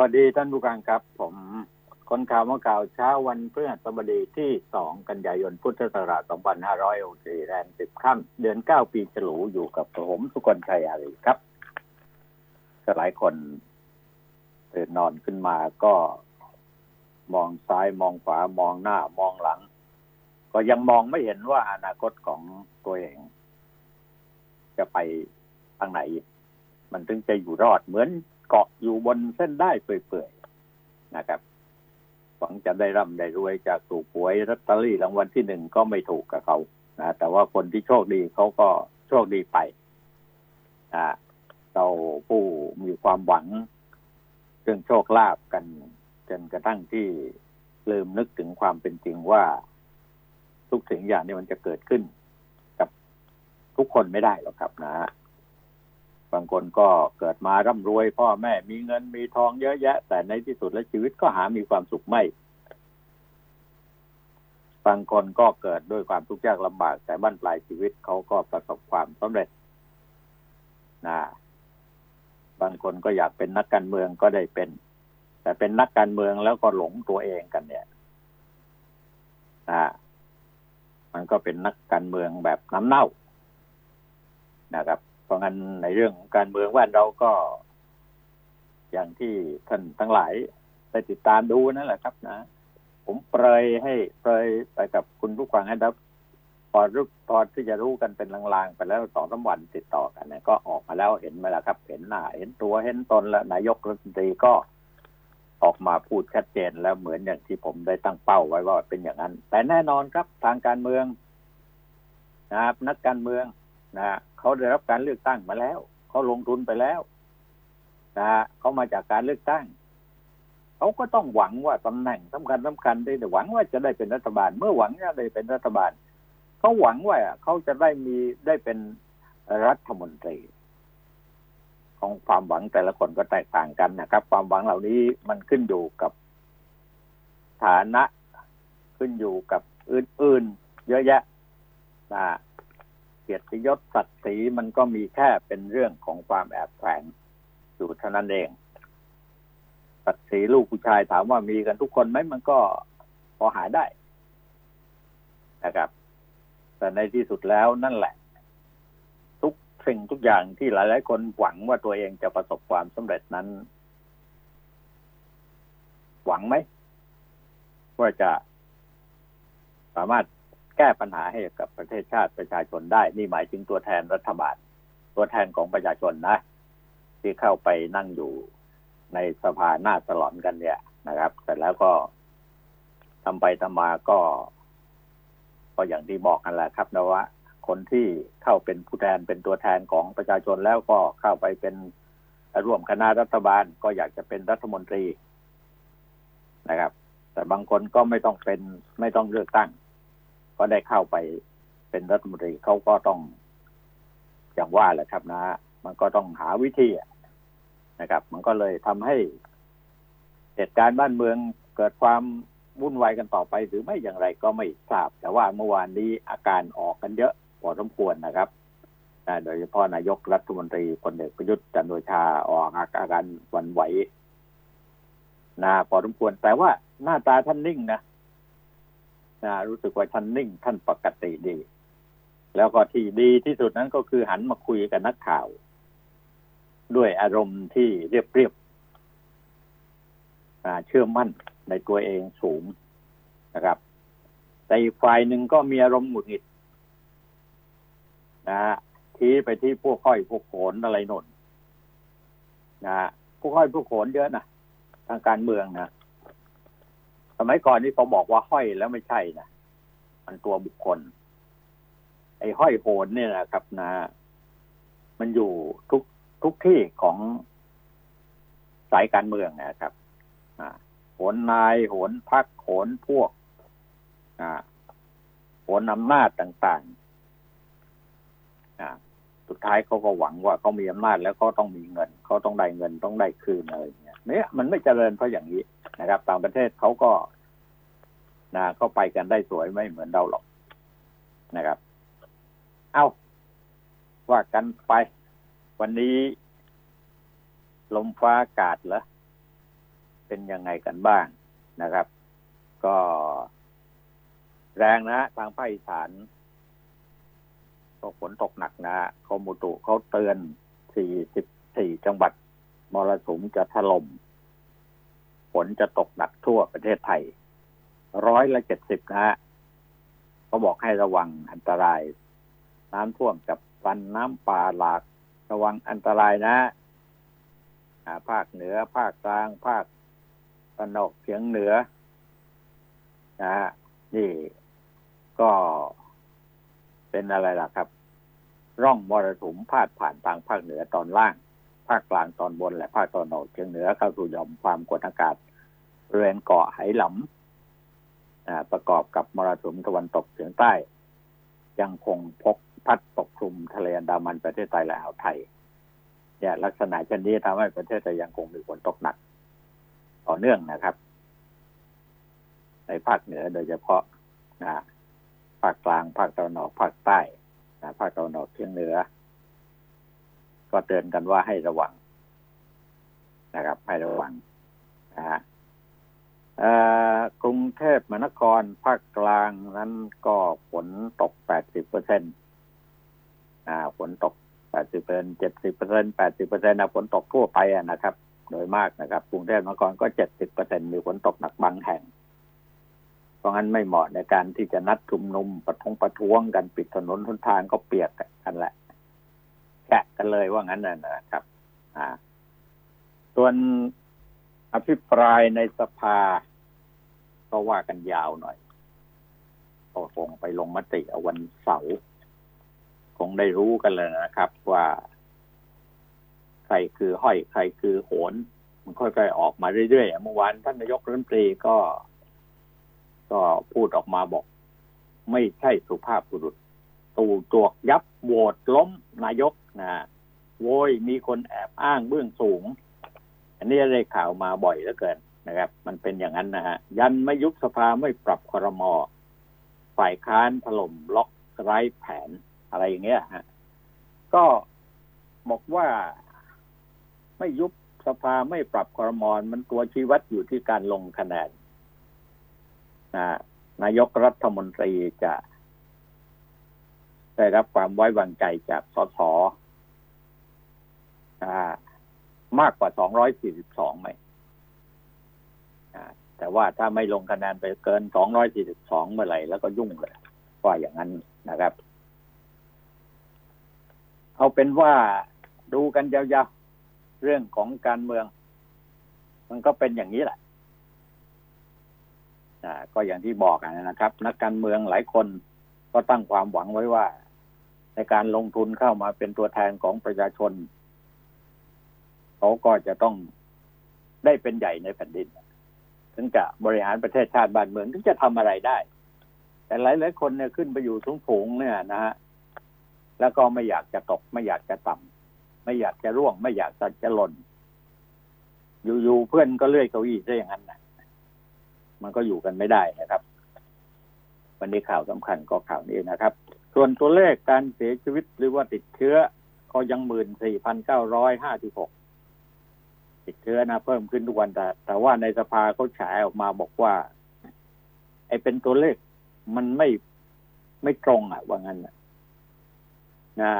วัสดีท่านผู้การครับ ผมคนข่าวมาข่าวเช้าวันพฤหัสบดีที่สองกันยายนพุทธศักราช2564แรมสิบค่ำเดือนเก้าปีฉลูอยู่กับผมสุกลชัยอารีครับหลายคนตื่นนอนขึ้นมาก็ มองซ้ายมองขวามองหน้ามองหลัง ก็ยังมองไม่เห็นว่าอนาคตของตัวเอง จะไปทางไหน มันถึงจะอยู่รอดเหมือน เกาะอยู่บนเส้นได้เปื่อยๆนะครับหวังจะได้ร่ำได้รวยจากถูกหวยรัตเตอรี่รางวัลที่หนึ่งก็ไม่ถูกกับเขานะแต่ว่าคนที่โชคดีเขาก็โชคดีไปนะเราผู้มีความหวังเรื่องโชคลาภกันจนกระทั่งที่ลืมนึกถึงความเป็นจริงว่าทุกสิ่งอย่างนี้มันจะเกิดขึ้น กับทุกคนไม่ได้หรอกครับนะ บางคนก็เกิดมาร่ำรวย พ่อแม่มีเงินมีทองเยอะแยะ แต่ในที่สุดแล้วชีวิตก็หามีความสุขไม่ บางคนก็เกิดด้วยความทุกข์ยากลำบาก แต่บ้านปลายชีวิตเขาก็ประสบความสำเร็จนะบางคนก็อยากเป็นนักการเมืองก็ได้เป็น แต่เป็นนักการเมืองแล้วก็หลงตัวเองกันเนี่ยนะมันก็เป็นนักการเมืองแบบน้ำเน่านะครับ ราะงั้นในเรื่องการเมืองว่านเราก็ อย่างที่ท่านทั้งหลายได้ติดตามดูนั่นแหละครับนะ ผมเปรยให้เปรยไปกับคุณผู้ฟังให้รับพอรู้ตอที่จะรู้กันเป็นลางๆไปแล้วสองสาวันติดต่อกันเนี่ยก็ออกมาแล้วเห็นไหมล่ะครับ เห็นหน้าเห็นตัวเห็นตนแล้วนายกรัฐมนตรีก็ออกมาพูดชัดเจนแล้วเหมือนอย่างที่ผมได้ตั้งเป้าไว้ว่าเป็นอย่างนั้น แต่แน่นอนครับทางการเมืองนะครับนักการเมืองนะ เขาได้รับการเลือกตั้งมาแล้ว เขาลงทุนไปแล้วนะเขามาจากการเลือกตั้ง เขาก็ต้องหวังว่าตำแหน่งสำคัญสำคัญได้หวังว่าจะได้เป็นรัฐบาล เมื่อหวังจะได้เป็นรัฐบาล เขาหวังว่าเขาจะได้มีได้เป็นรัฐมนตรี ของความหวังแต่ละคนก็แตกต่างกันนะครับ ความหวังเหล่านี้มันขึ้นอยู่กับฐานะขึ้นอยู่กับอื่นๆ เยอะแยะนะ กียรติยศศักดิ์ศรีมันก็มีแค่เป็นเรื่องของความแอบแฝงอยู่เท่านั้นเองศักดิ์ศรีลูกผู้ชายถามว่ามีกันทุกคนไหมมันก็พอหาได้นะครับ แต่ในที่สุดแล้วนั่นแหละ ทุกสิ่งทุกอย่างที่หลายๆคนหวังว่าตัวเองจะประสบความสำเร็จนั้น หวังไหมว่าจะสามารถ แก้ปัญหาให้กับประเทศชาติประชาชนได้ นี่หมายถึงตัวแทนรัฐบาล ตัวแทนของประชาชนนะ ที่เข้าไปนั่งอยู่ในสภาหน้าตลอดกันเนี่ยนะครับแต่แล้วก็ทำไปทำมาก็ ก็อย่างที่บอกกันแหละครับนะว่าคนที่เข้าเป็นผู้แทนเป็นตัวแทนของประชาชนแล้วก็เข้าไปเป็นร่วมคณะรัฐบาลก็อยากจะเป็นรัฐมนตรีนะครับ แต่บางคนก็ไม่ต้องเป็นไม่ต้องเลือกตั้ง ก็ได้เข้าไปเป็นรัฐมนตรีเขาก็ต้องอย่างว่าแหละครับนะ มันก็ต้องหาวิธีนะครับ มันก็เลยทำให้เหตุการณ์บ้านเมืองเกิดความวุ่นวายกันต่อไป หรือไม่อย่างไรก็ไม่ทราบ แต่ว่าเมื่อวานนี้อาการออกกันเยอะพอสมควรนะครับโดยเฉพาะนายกรัฐมนตรีพลเอกประยุทธ์จันโอชาออกอาการวันไหวนะพอสมควรแต่ว่าหน้าตาท่านนิ่งนะ นะรู้สึกว่าท่านนิ่งท่านปกติดี แล้วก็ที่ดีที่สุดนั้นก็คือหันมาคุยกับนักข่าว ด้วยอารมณ์ที่เรียบเรียบเชื่อมั่นในตัวเองสูงนะครับ แต่อีกฝ่ายหนึ่งก็มีอารมณ์หงุดหงิดนะทีไปที่พวกค่อยพวกโขนอะไรนนนะพวกค่อยพวกโขนเยอะนะทางการเมืองนะ สมัยก่อนนี่เขาบอกว่าห้อยแล้วไม่ใช่นะมันตัวบุคคล ไอ้ห้อยโหนเนี่ยนะครับนะ มันอยู่ทุกทุกที่ของสายการเมืองนะครับโหนนายโหนพักโหนพวกโหนอำนาจต่างๆสุดท้ายเขาก็หวังว่าเขามีอำนาจแล้วก็ต้องมีเงินเขาต้องได้เงินต้องได้คืนอะไรเงี้ยเนี่ยมันไม่เจริญเพราะอย่างนี้ นะครับต่างประเทศเขาก็นะเขาไปกันได้สวยไม่เหมือนเราหรอกนะครับ เอาว่ากันไป วันนี้ ลมฟ้าอากาศเหรอเป็นยังไงกันบ้างนะครับ ก็แรงนะ ทางภาคอีสานก็ฝนตกหนักนะกรมอุตุเขาเตือน 44 จังหวัดมรสุมจะถล่ม ฝนจะตกหนักทั่วประเทศไทย ร้อยละเจ็ดสิบนะฮะเขาบอกให้ระวังอันตราย น้ำท่วมกับฟันน้ำป่าหลาก ระวังอันตรายนะภาคเหนือ ภาคกลาง ภาคตะนอกเฉียงเหนือนะนี่ก็เป็นอะไรล่ะครับ ร่องมรสุมพาดผ่านทางภาคเหนือตอนล่าง ภาคกลางตอนบนและภาคตอนออกเฉียงเหนือเข้าสู่ยอมความกดอากาศบริเวณเกาะไหหลำประกอบกับมรสุมตะวันตกเฉียงใต้ ยังคงพกพัดปกคลุมทะเลอันดามันประเทศไทยและอ่าวไทยเนี่ยลักษณะเช่นนี้ทำให้ประเทศไทยยังคงมีฝนตกหนัก ต่อเนื่องนะครับ ในภาคเหนือโดยเฉพาะนะภาคกลางภาคตะวันออกภาคใต้นะภาคตะวันออกเฉียงเหนือ ก็เตือนกันว่าให้ระวังนะครับ ให้ระวังนะฮะกรุงเทพมหานครภาคกลางนั้นก็ฝนตก 80เปอร์เซ็นต์ฝนตก 80เปอร์เซ็นต์70เปอร์เซ็นต์80เปอร์เซ็นต์นะฝนตกทั่วไปนะครับ โดยมากนะครับ กรุงเทพมหานครก็ 70เปอร์เซ็นต์มีฝนตกหนักบางแห่ง เพราะงั้นไม่เหมาะในการที่จะนัดชุมนุมประท้วงประท้วงกันปิดถนนทุนทางก็เปียกกันแหละ แกะกันเลยว่างั้นนะครับ อ่า ส่วนอภิปรายในสภา ก็ว่ากันยาวหน่อยก็คงไปลงมติวันเสาร์คงได้รู้กันเลยนะครับ ว่า ใครคือห้อยใครคือโหน มันค่อยๆออกมาเรื่อยๆเมื่อวานท่านนายกรัฐมนตรีก็ ก็พูดออกมาบอก ไม่ใช่สุภาพบุรุษตูจวกยับโหวตล้มนายก นะโวยมีคนแอบอ้างเบื้องสูง อันนี้ได้ข่าวมาบ่อยเหลือเกินนะครับ มันเป็นอย่างนั้นนะฮะ ยันไม่ยุบสภาไม่ปรับครมอฝ่ายค้านถล่มล็อกไร้แผนอะไรอย่างเงี้ยฮะก็บอกว่าไม่ยุบสภาไม่ปรับครมอมันตัวชี้วัดอยู่ที่การลงคะแนนนะนายกรัฐมนตรีจะ ได้รับความไว้วางใจจากสส มากกว่า 242 ไหม แต่ว่าถ้าไม่ลงคะแนนไปเกิน 242 เมื่อไหร่แล้วก็ยุ่งเลยว่าอย่างนั้นนะครับ เอาเป็นว่าดูกันยาวๆ เรื่องของการเมือง มันก็เป็นอย่างนี้แหละก็อย่างที่บอกนะครับ นักการเมืองหลายคนก็ตั้งความหวังไว้ว่า ในการลงทุนเข้ามาเป็นตัวแทนของประชาชน เขาก็จะต้องได้เป็นใหญ่ในแผ่นดินถึงจะบริหารประเทศชาติบ้านเมืองถึงจะทำอะไรได้ แต่หลายหลายคนเนี่ยขึ้นไปอยู่สูงสูงเนี่ยนะฮะแล้วก็ไม่อยากจะตก ไม่อยากจะต่ำไม่อยากจะร่วง ไม่อยากจะจะหล่น อยู่ๆเพื่อนก็เลื่อยเก้าอี้ซะอย่างนั้นนะมันก็อยู่กันไม่ได้นะครับ วันนี้ข่าวสำคัญก็ข่าวนี้นะครับ ส่วนตัวเลขการเสียชีวิตหรือว่าติดเชื้อก็ยังหมื่นสี่พันเก้าร้อยห้าสิบหก ติดเชื้อนะเพิ่มขึ้นทุกวันแต่แต่ว่าในสภาเขาฉายออกมาบอกว่า ไอ้เป็นตัวเลขมันไม่ไม่ตรงอะ ว่างั้นนะ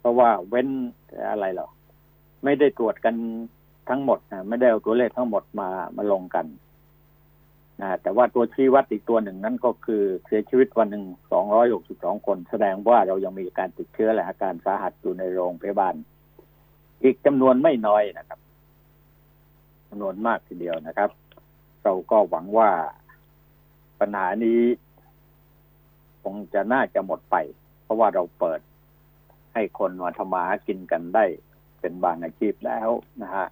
เพราะว่าเว้นอะไรหรอไม่ได้ตรวจกันทั้งหมดนะไม่ได้เอาตัวเลขทั้งหมดมามาลงกันนะแต่ว่าตัวชี้วัดอีกตัวหนึ่งนั้นก็คือเสียชีวิตวันหนึ่งสองร้อยหกสิบสองคน แสดงว่าเรายังมีการติดเชื้อและอาการสาหัสอยู่ในโรงพยาบาล อีกจำนวนไม่น้อยนะครับจำนวนมากทีเดียวนะครับ เราก็หวังว่าปัญหานี้คงจะน่าจะหมดไป เพราะว่าเราเปิดให้คนมาทำมากินกันได้เป็นบางอาชีพแล้วนะฮะ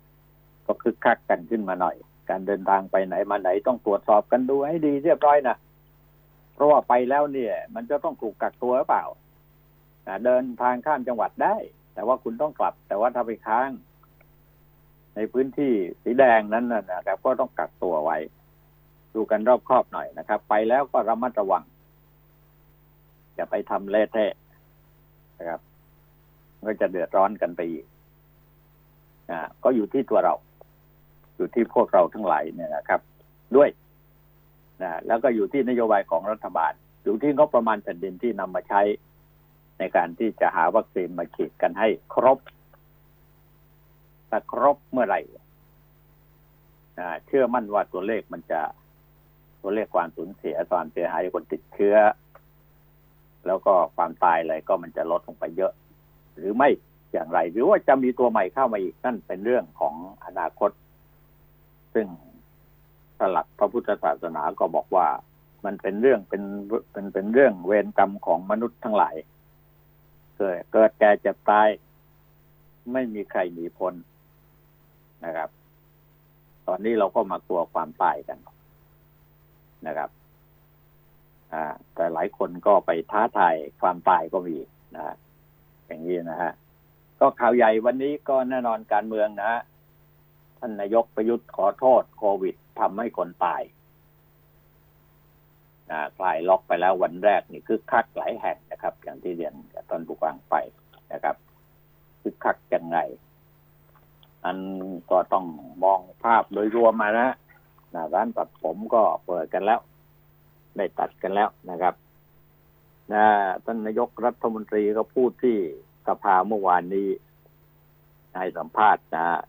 ก็คึกคักกันขึ้นมาหน่อย การเดินทางไปไหนมาไหนต้องตรวจสอบกันดูให้ดีเรียบร้อยนะเพราะว่าไปแล้วเนี่ย มันจะต้องถูกกักตัวหรือเปล่าเดินทางข้ามจังหวัดได้ แต่ว่าคุณต้องกลับ แต่ว่าถ้าไปค้าง ในพื้นที่สีแดงนั้นนะครับ ก็ต้องกักตัวไว้ ดูกันรอบครอบหน่อยนะครับ ไปแล้วก็ระมัดระวัง อย่าไปทำเละเทะนะครับ ก็จะเดือดร้อนกันไปอีกอ่าก็อยู่ที่ตัวเรา อยู่ที่พวกเราทั้งหลายเนี่ยนะครับ ด้วยนะแล้วก็อยู่ที่นโยบายของรัฐบาล อยู่ที่งบประมาณแผ่นดินที่นำมาใช้ ในการที่จะหาวัคซีนมาฉีดกันให้ครบ ถ้าครบเมื่อไหร่เชื่อมั่นว่าตัวเลขมันจะตัวเลขความสูญเสียความเสียหายคนติดเชื้อ แล้วก็ความตายอะไรก็มันจะลดลงไปเยอะ หรือไม่อย่างไร หรือว่าจะมีตัวใหม่เข้ามาอีกนั่นเป็นเรื่องของอนาคต ซึ่งสลักพระพุทธศาสนาก็บอกว่ามันเป็นเรื่องเป็นเป็นเป็นเรื่องเวรกรรมของมนุษย์ทั้งหลาย เกิดเกิดแก่เจ็บตาย ไม่มีใครหนีพ้นนะครับ ตอนนี้เราก็มากลัวความตายกันนะครับอ่าแต่หลายคนก็ไปท้าทายความตายก็มีนะอย่างนี้นะฮะก็ข่าวใหญ่วันนี้ก็แน่นอนการเมืองนะท่านนายกประยุทธ์ขอโทษโควิดทำให้คนตาย คลายล็อกไปแล้ววันแรกนี่คือคักหลายแห่งนะครับ อย่างที่เรียนตอนผู้ฟังไปนะครับคือคักยังไงอันก็ต้องมองภาพโดยรวมมานะนะร้านตัดผมก็เปิดกันแล้ว ได้ตัดกันแล้วนะครับนะท่านนายกรัฐมนตรีก็พูดที่สภาเมื่อวานนี้ให้สัมภาษณ์นะ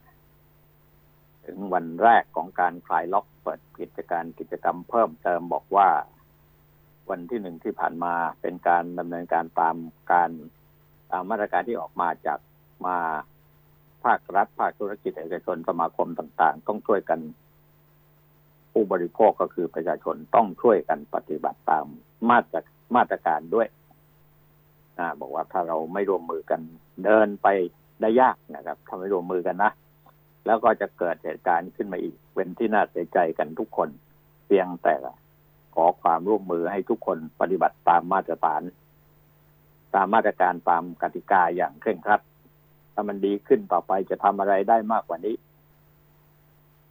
ถึงวันแรกของการคลายล็อกเปิดกิจการกิจกรรมเพิ่มเติมบอกว่า วันที่หนึ่งที่ผ่านมาเป็นการดำเนินการตามการตามมาตรการที่ออกมาจากมาภาครัฐภาคธุรกิจเอกชนสมาคมต่าง ๆ ต้องช่วยกัน ผู้บริโภคก็คือประชาชนต้องช่วยกันปฏิบัติตามมาตรมาตรการด้วยนะบอกว่าถ้าเราไม่รวมมือกันเดินไปได้ยากนะครับถ้าไม่รวมมือกันนะแล้วก็จะเกิดเหตุการณ์ขึ้นมาอีกเป็นที่น่าเสียใจกันทุกคนเพียงแต่ ขอความร่วมมือให้ทุกคนปฏิบัติตามมาตรฐาน ตามมาตรการตามกติกาอย่างเคร่งครัด ถ้ามันดีขึ้นต่อไปจะทำอะไรได้มากกว่านี้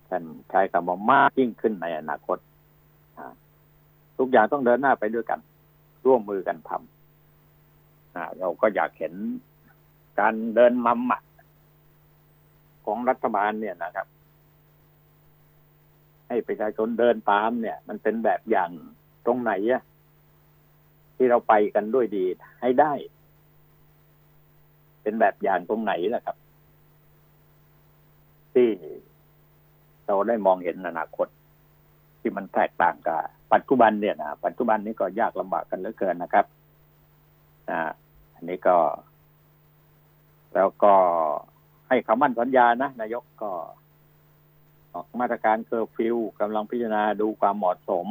ท่านใช้คำว่ามากยิ่งขึ้นในอนาคตทุกอย่างต้องเดินหน้าไปด้วยกัน ร่วมมือกันทำเราก็อยากเห็นการเดินมัมมัดของรัฐบาลเนี่ยนะครับ ให้ประชาชนเดินตามเนี่ย มันเป็นแบบอย่างตรงไหนอะที่เราไปกันด้วยดีให้ได้ เป็นแบบอย่างตรงไหนล่ะครับ ที่เราได้มองเห็นอนาคต ที่มันแตกต่างกับปัจจุบันเนี่ยนะปัจจุบันนี้ก็ยากลำบากกันเหลือเกินนะครับอ่าอันนี้ก็ แล้วก็ให้คำมั่นสัญญานะนายกก็ มาตรการเคอร์ฟิวกำลังพิจารณาดูความเหมาะสม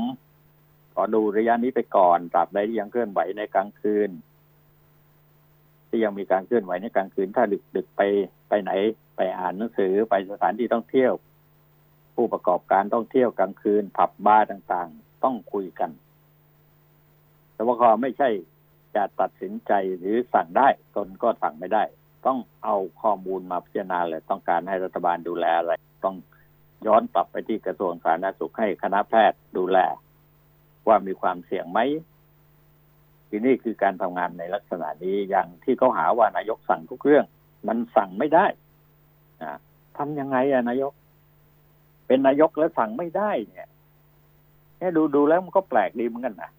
ขอดูระยะนี้ไปก่อนตราบใดที่ยังเคลื่อนไหวในกลางคืน ที่ยังมีการเคลื่อนไหวในกลางคืน ถ้าดึกดึกไปไปไหน ไปอ่านหนังสือไปสถานที่ท่องเที่ยว ผู้ประกอบการต้องเที่ยวกลางคืน ผับบาร์ต่างๆ ต้องคุยกันแต่ว่าก็ไม่ใช่จะตัดสินใจหรือสั่งได้ตนก็สั่งไม่ได้ ต้องเอาข้อมูลมาพิจารณาเลยต้องการให้รัฐบาลดูแลอะไรต้อง ย้อนกลับไปที่กระทรวงสาธารณสุขให้คณะแพทย์ดูแล ว่ามีความเสี่ยงไหมทีนี้คือการทำงานในลักษณะนี้อย่างที่เขาหาว่านายกสั่งทุกเรื่อง มันสั่งไม่ได้นะทำยังไงอะนายก เป็นนายกแล้วสั่งไม่ได้เนี่ยแค่ดูดูแล้วมันก็แปลกดีเหมือนกันนะ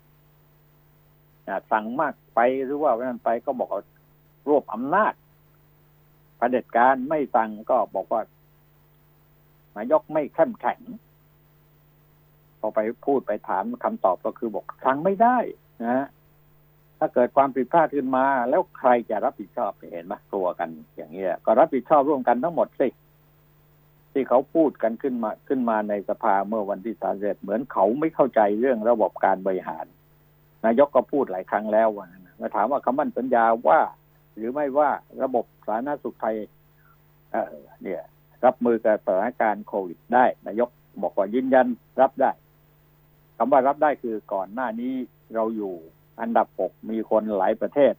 สั่งมากไปหรือว่าวันไปก็บอกรวบอำนาจประเด็จการไม่สั่งก็บอกว่า นายกไม่เข้มแข็ง พอไปพูดไปถามคำตอบก็คือบอกสั่งไม่ได้นะถ้าเกิดความผิดพลาดขึ้นมา แล้วใครจะรับผิดชอบเห็นไหมตัวกัน อย่างเงี้ยก็รับผิดชอบร่วมกันทั้งหมดสิที่เขาพูดกันขึ้นมาขึ้นมาในสภาเมื่อวันที่สามเ็เหมือนเขาไม่เข้าใจเรื่องระบบการบริหาร นายกก็พูดหลายครั้งแล้วว่ามาถามว่าคำมั่นสัญญาว่า หรือไม่ว่าระบบสาธารณสุขไทย เออเนี่ย รับมือกับสถานการณ์โควิดได้นายกบอกว่ายืนยันรับได้คำว่ารับได้คือก่อนหน้านี้เราอยู่อันดับหกมีคนหลายประเทศ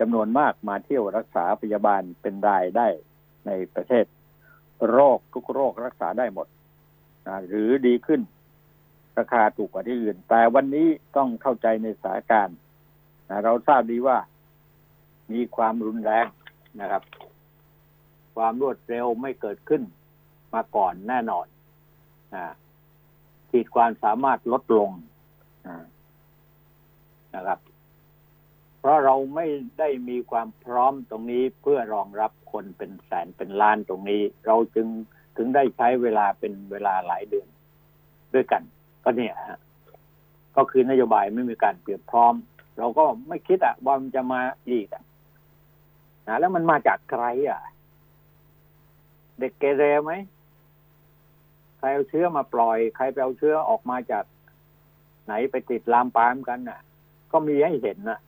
จำนวนมากมาเที่ยวรักษาพยาบาลเป็นรายได้ในประเทศ โรคทุกโรครักษาได้หมดนะหรือดีขึ้น ราคาถูกกว่าที่อื่น แต่วันนี้ต้องเข้าใจในสถานการณ์นะเราทราบดีว่ามีความรุนแรงนะครับ ความรวดเร็วไม่เกิดขึ้นมาก่อนแน่นอนอขีดความสามารถลดลงนะครับ เพราะเราไม่ได้มีความพร้อมตรงนี้เพื่อรองรับคนเป็นแสนเป็นล้านตรงนี้ เราจึงถึงได้ใช้เวลาเป็นเวลาหลายเดือนด้วยกัน ก็เนี่ยฮะก็คือนโยบายไม่มีการเปรียบพร้อม เราก็ไม่คิดอะว่ามันจะมาอีกอะนะแล้วมันมาจากใครอะ เด็กเกเรไหมใครเอาเชื้อมาปล่อย ใครไปเอาเชื้อออกมาจากไหนไปติดลามปามกันน่ะ ก็มีให้เห็นนะ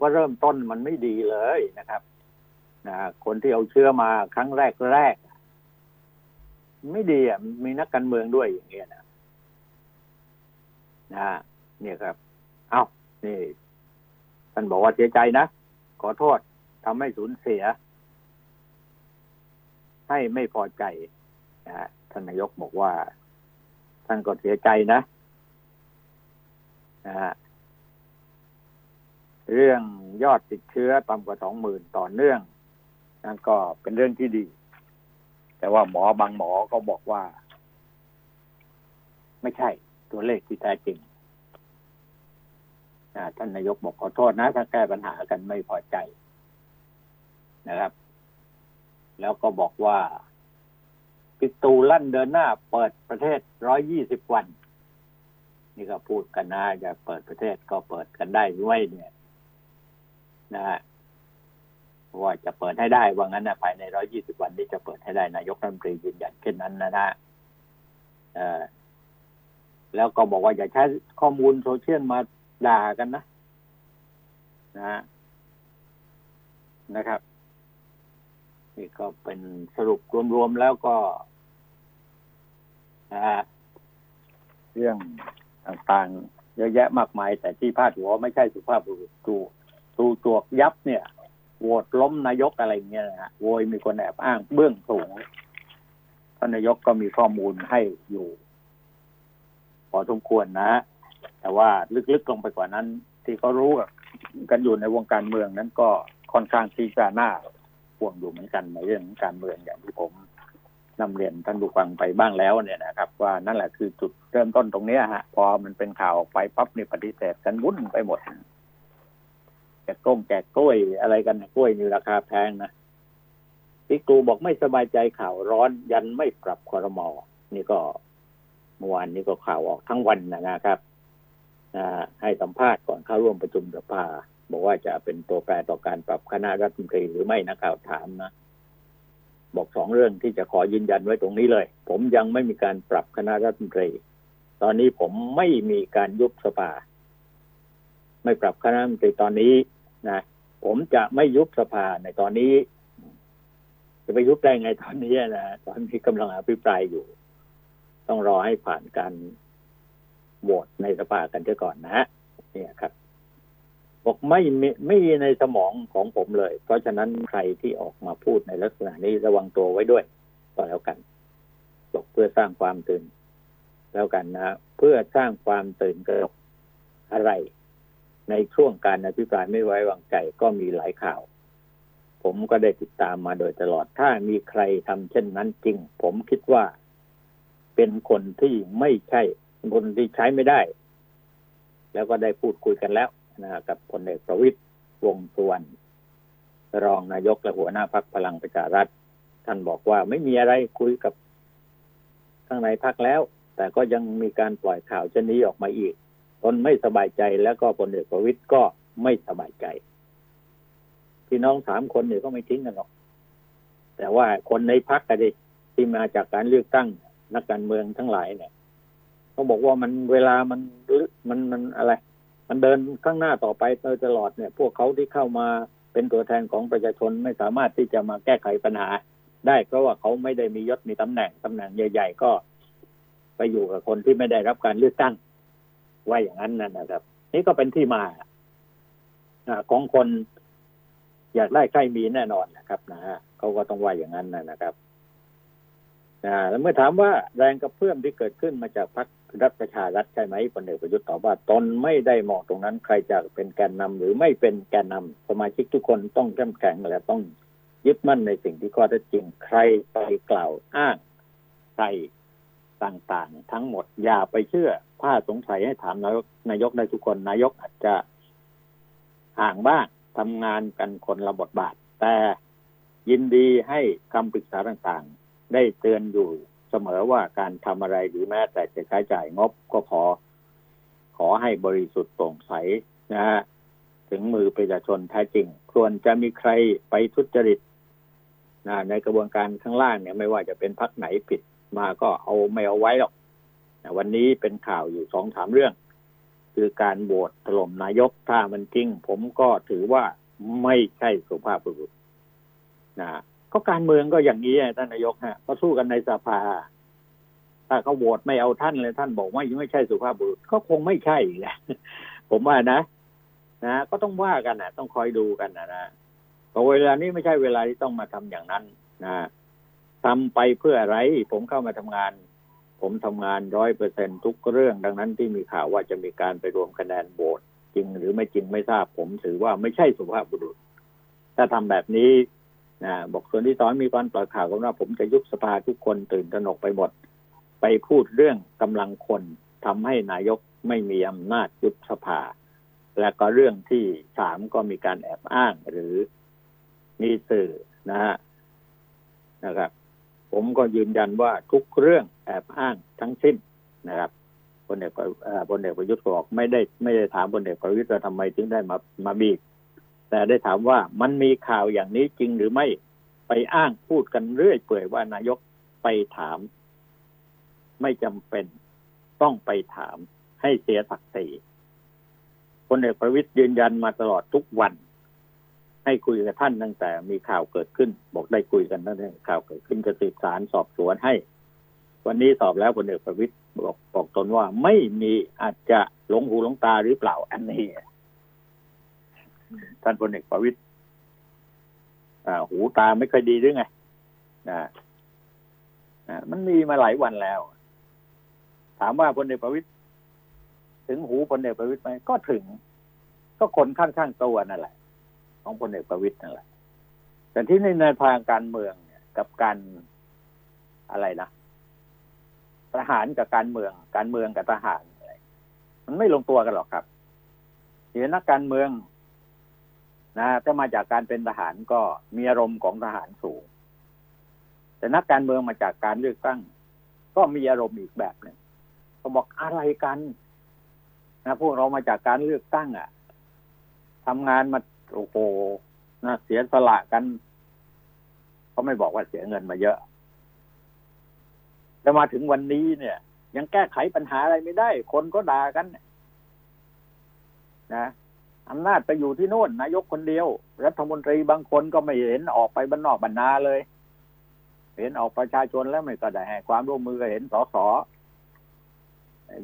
ว่าเริ่มต้นมันไม่ดีเลยนะครับนะคนที่เอาเชื้อมาครั้งแรกแรก ไม่ดีอะมีนักการเมืองด้วยอย่างเงี้ยนะนะเนี่ยครับ เอานี่ท่านบอกว่าเสียใจนะ ขอโทษทำให้สูญเสีย ให้ไม่พอใจนะท่านนายกบอกว่า ท่านก็เสียใจนะนะฮะเรื่องยอดติดเชื้อต่ำกว่าสองหมื่นต่อเนื่อง นั่นก็เป็นเรื่องที่ดี แต่ว่าหมอบางหมอก็บอกว่า ไม่ใช่ตัวเลขที่แท้จริงท่านนายกบอกขอโทษนะ ถ้าแก้ปัญหากันไม่พอใจนะครับ แล้วก็บอกว่าปิตูลั่นเดินหน้า เปิดประเทศร้อยยี่สิบวัน นี่ก็พูดกันนะจะเปิดประเทศก็เปิดกันได้ด้วยเนี่ย นะฮะว่าจะเปิดให้ได้ว่างั้นนะภายในร้อยี่สิบวันนี้จะเปิดให้ได้นายกรัฐมนตรียืนยันเช่นนั้นนะนะเออแล้วก็บอกว่าอย่าใช้ข้อมูลโซเชียลมาด่ากันนะ นะนะครับ นี่ก็เป็นสรุปรวมๆแล้วก็นะฮะเรื่องต่างๆ เยอะแยะมากมาย แต่ที่พาดหัวไม่ใช่สุภาพบุรุษตูตูจวกยับเนี่ยโหวตล้มนายกอะไรเงี้ยนะฮะโวยมีคนแอบอ้างเบื้องสูงท่านนายกก็มีข้อมูลให้อยู่ พอสมควรนะ แต่ว่าลึกๆลงไปกว่านั้น ที่เขารู้กันอยู่ในวงการเมืองนั้นก็ค่อนข้างที่จะน่า ห่วงอยู่เหมือนกันในเรื่องการเมืองอย่างที่ผมนำเรียนท่านผู้ฟังไปบ้างแล้วเนี่ยนะครับ ว่านั่นแหละคือจุดเริ่มต้นตรงนี้ฮะ พอมันเป็นข่าวไปปั๊บนี่ปฏิเสธกันวุ่นไปหมดแจกกล้งแจกกล้วยอะไรกันกล้วยนี่ราคาแพงนะพี่กูบอกไม่สบายใจข่าวร้อนยันไม่ปรับคอรมอนี่ก็เมื่อวานนี้ก็ข่าวออกทั้งวันนะครับให้สัมภาษณ์ก่อนเข้าร่วมประชุมสภา บอกว่าจะเป็นตัวแปรต่อการปรับคณะรัฐมนตรีหรือไม่นะข่าวถามนะ บอกสองเรื่องที่จะขอยืนยันไว้ตรงนี้เลย ผมยังไม่มีการปรับคณะรัฐมนตรี ตอนนี้ผมไม่มีการยุบสภาไม่ปรับคณะรัฐมนตรีตอนนี้นะผมจะไม่ยุบสภาในตอนนี้ จะไปยุบได้ไงตอนนี้นะตอนนี้กำลังอภิปรายอยู่ ต้องรอให้ผ่านการโหวตในสภากันเสียก่อนนะเนี่ยครับ บอกไม่ไม่มีในสมองของผมเลย เพราะฉะนั้นใครที่ออกมาพูดในลักษณะนี้ระวังตัวไว้ด้วยก็แล้วกันบอกเพื่อสร้างความตื่น แล้วกันนะ เพื่อสร้างความตื่นกระอะไร ในช่วงการอภิปรายไม่ไว้วางใจก็มีหลายข่าว ผมก็ได้ติดตามมาโดยตลอดถ้ามีใครทำเช่นนั้นจริง ผมคิดว่า เป็นคนที่ไม่ใช่คนที่ใช้ไม่ได้ แล้วก็ได้พูดคุยกันแล้ว นะกับพลเอกประวิตยวงสุวรรณรองนายกและหัวหน้าพักพลังประชารัฐ ท่านบอกว่าไม่มีอะไรคุยกับข้างในพักแล้ว แต่ก็ยังมีการปล่อยข่าวเช่นนี้ออกมาอีกตนไม่สบายใจแล้วก็พลเอกประวิตยก็ไม่สบายใจ พี่น้องสามคนเนี่ยก็ไม่ทิ้งกันหรอก แต่ว่าคนในพักกันดิที่มาจากการเลือกตั้งนักการเมืองทั้งหลายเนี่ยเขาบอกว่ามันเวลามันมันมันอะไร มันเดินข้างหน้าต่อไปโดยตลอดเนี่ย พวกเขาที่เข้ามาเป็นตัวแทนของประชาชนไม่สามารถที่จะมาแก้ไขปัญหา ได้เพราะว่าเขาไม่ได้มียศมีตำแหน่งตำแหน่งใหญ่ ๆ ก็ ไปอยู่กับคนที่ไม่ได้รับการเลือกตั้งว่าอย่างนั้นนะครับ นี่ก็เป็นที่มาของคนอยากได้ใครมีแน่นอนนะครับนะฮะเขาก็ต้องว่าอย่างนั้นนะครับแล้วเมื่อถามว่าแรงกระเพื่อมที่เกิดขึ้นมาจากพรรค รัฐประชารัฐใช่ไหมพลเอกประยุทธ์ตอบว่าตนไม่ได้มองตรงนั้นใครจะเป็นแกนนำหรือไม่เป็นแกนนำสมาชิกทุกคนต้องเข้มแข็งและต้องยึดมั่นในสิ่งที่ข้อเท็จจริง ใครไปกล่าวอ้างใครต่างๆ ทั้งหมดอย่าไปเชื่อ ถ้าสงสัยให้ถามนายกนายกได้ทุกคนนายกอาจจะห่างบ้างทำงานกันคนละบทบาท แต่ยินดีให้คำปรึกษาต่างๆ ได้เตือนอยู่ เสมอว่าการทำอะไรหรือแม้แต่จะใช้จ่ายงบก็ขอ ขอให้บริสุทธิ์โปร่งใสนะฮะถึงมือประชาชนแท้จริง ส่วนจะมีใครไปทุจริตนะในกระบวนการข้างล่างเนี่ยไม่ว่าจะเป็นพักไหนผิดมาก็เอาไม่เอาไว้หรอกวันนี้เป็นข่าวอยู่สองสามเรื่อง คือการโหวตถล่มนายกถ้ามันจริง ผมก็ถือว่าไม่ใช่สุภาพบุรุษนะ ก็การเมืองก็อย่างนี้ท่านนายกฮะก็สู้กันในสภา ถ้าเขาโหวตไม่เอาท่านเลยท่านบอกว่ายังไม่ใช่สุภาพบุรุษก็คงไม่ใช่แหละผมว่านะนะก็ต้องว่ากันนะต้องคอยดูกันนะนะพอเวลานี้ไม่ใช่เวลาที่ต้องมาทำอย่างนั้นนะทำไปเพื่ออะไร ผมเข้ามาทำงาน ผมทำงานร้อยเปอร์เซ็นทุกเรื่องดังนั้นที่มีข่าวว่าจะมีการไปรวมคะแนนโหวตจริงหรือไม่จริงไม่ทราบผมถือว่าไม่ใช่สุภาพบุรุษ ถ้าทำแบบนี้ นะบอกส่วนที่สอนมีการปล่อยข่าวกันว่าผมจะยุบสภาทุกคนตื่นตระหนกไปหมด ไปพูดเรื่องกำลังคนทำให้นายกไม่มีอำนาจยุบสภา และก็เรื่องที่สามก็มีการแอบอ้างหรือมีสื่อนะฮะนะครับ ผมก็ยืนยันว่าทุกเรื่องแอบอ้างทั้งสิ้นนะครับพลเอกพลเอกประยุทธ์บอกไม่ได้ไม่ได้ถามพลเอกประยุทธ์ว่าทำไมถึงได้มามาบีบ แต่ได้ถามว่ามันมีข่าวอย่างนี้จริงหรือไม่ไปอ้างพูดกันเรื่อยเปื่อยว่านายกไปถาม ไม่จำเป็นต้องไปถามให้เสียศักดิ์ศรีพลเอกประวิตยยืนยันมาตลอดทุกวัน ให้คุยกับท่านตั้งแต่มีข่าวเกิดขึ้น บอกได้คุยกันตั้งแต่ข่าวเกิดขึ้นจะสืบสารสอบสวนให้ วันนี้สอบแล้วพลเอกประวิตยบอกบอกตนว่าไม่มีอาจจะหลงหูหลงตาหรือเปล่าอันนี้ ท่านพลเอกประวิตยหูตาไม่ค่อยดีหรือไงนะมันมีมาหลายวันแล้ว ถามว่าพลเอกประวิตยถึงหูพลเอกประวิตยไหมก็ถึง ก็คนข้างๆตัวนั่นแหละ ของพลเอกประวิตยนั่นแหละ แต่ที่ในในทางการเมืองเนี่ย กับการอะไรนะทหารกับการเมือง การเมืองกับทหารอะไรมันไม่ลงตัวกันหรอกครับเห็นนักการเมือง นะถ้ามาจากการเป็นทหารก็มีอารมณ์ของทหารสูง แต่นักการเมืองมาจากการเลือกตั้ง ก็มีอารมณ์อีกแบบหนึ่งเขาบอกอะไรกันนะพวกเรามาจากการเลือกตั้งอะทำงานมาโอ้โหนะเสียสละกันเขาไม่บอกว่าเสียเงินมาเยอะแต่มาถึงวันนี้เนี่ย ยังแก้ไขปัญหาอะไรไม่ได้ คนก็ด่ากันนะ อำนาจไปอยู่ที่โน่นนายกคนเดียว รัฐมนตรีบางคนก็ไม่เห็นออกไปบ้านนอกบรรณาเลย เห็นออกประชาชนแล้วไม่ก็ได้ให้ความร่วมมือเห็นสส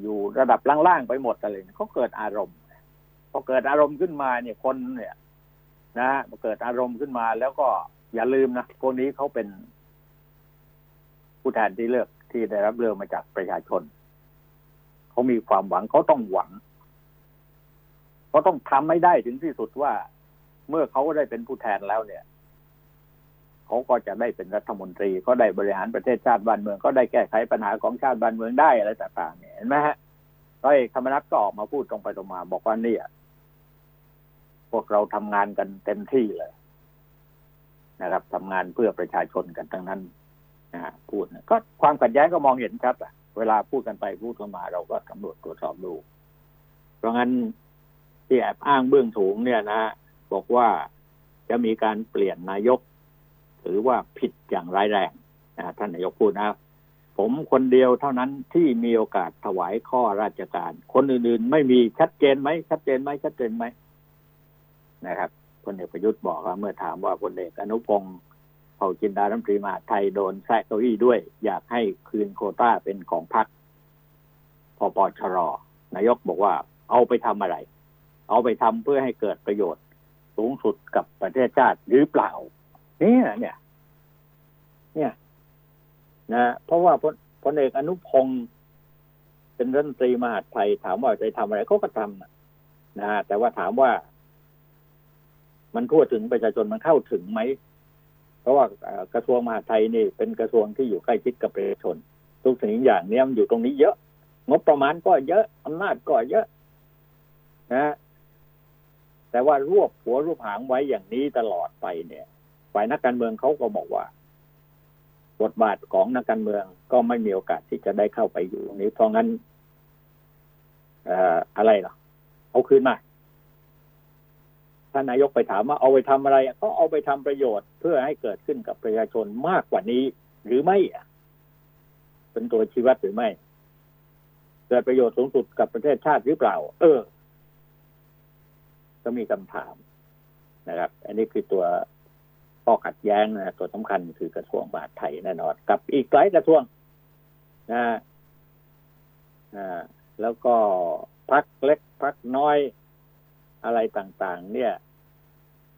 อยู่ระดับล่างๆไปหมดอะไรเขาเกิดอารมณ์พอเกิดอารมณ์ขึ้นมาเนี่ยคนเนี่ย นะเกิดอารมณ์ขึ้นมาแล้วก็อย่าลืมนะพวกนี้เขาเป็น ผู้แทนที่เลือกที่ได้รับเลือกมาจากประชาชนเขามีความหวังเขาต้องหวัง เขาต้องทำไม่ได้ถึงที่สุดว่าเมื่อเขาได้เป็นผู้แทนแล้วเนี่ยเขาก็จะได้เป็นรัฐมนตรีเขาได้บริหารประเทศชาติบ้านเมืองก็ได้แก้ไขปัญหาของชาติบ้านเมืองได้อะไรต่างๆเนี่ยเห็นไหมฮะร้อยธรรมนัฐก็ออกมาพูดตรงไปตรงมาบอกว่าเนี่ยพวกเราทำงานกันเต็มที่เลย นะครับทำงานเพื่อประชาชนกันทั้งนั้นนะพูดนะก็ความขัดแย้งก็มองเห็นชัดอะเวลาพูดกันไปพูดกันมาเราก็ตำรวจตรวจสอบดู เพราะงั้น ที่แอบอ้างเบื้องถูงเนี่ยนะบอกว่าจะมีการเปลี่ยนนายก ถือว่าผิดอย่างร้ายแรงนะท่านนายกพูดนะผมคนเดียวเท่านั้นที่มีโอกาสถวายข้อราชการ คนอื่นๆ ไม่มีชัดเจนไหมชัดเจนไหมชัดเจนไหมนะครับพลเอกประยุทธ์บอกว่าเมื่อถามว่าพลเอกอนุพงศ์เผ่าจินดารัมตรีมาไทยโดนแซะเก้าอี้ด้วย อยากให้คืนโคต้าเป็นของพรรคพปชรนายกบอกว่าเอาไปทำอะไร เอาไปทำเพื่อให้เกิดประโยชน์สูงสุดกับประเทศชาติหรือเปล่า เนี่ยเนี่ย เนี่ยนะเพราะว่าพลพลเอกอนุพงศ์เป็นรัฐมนตรีมหาดไทยถามว่าจะทำอะไรเขาก็ทำนะแต่ว่าถามว่า มันทั่วถึงประชาชนมันเข้าถึงไหมเพราะว่ากระทรวงมหาดไทยนี่ เป็นกระทรวงที่อยู่ใกล้ชิดกับประชาชนทุกสิ่งอย่างเนี้ยมันอยู่ตรงนี้เยอะ งบประมาณก็เยอะอำนาจก็เยอะ นะ แต่ว่ารวบหัวรวบหางไว้อย่างนี้ตลอดไปเนี่ย ฝ่ายนักการเมืองเขาก็บอกว่า บทบาทของนักการเมืองก็ไม่มีโอกาสที่จะได้เข้าไปอยู่ตรงนี้เพราะงั้นอะไรหรอเอาคืนมาท่านนายกไปถามว่าเอาไปทำอะไรก็เอาไปทำประโยชน์เพื่อให้เกิดขึ้นกับประชาชนมากกว่านี้ หรือไม่เป็นตัวชี้วัดหรือไม่เกิดประโยชน์สูงสุดกับประเทศชาติหรือเปล่า เออ ก็มีคำถามนะครับ อันนี้คือตัวข้อขัดแย้งนะตัวสำคัญคือกระทรวงมหาดไทยแน่นอน กับอีกหลายกระทรวงนะอ่าแล้วก็พักเล็กพักน้อยอะไรต่าง ๆ เนี่ย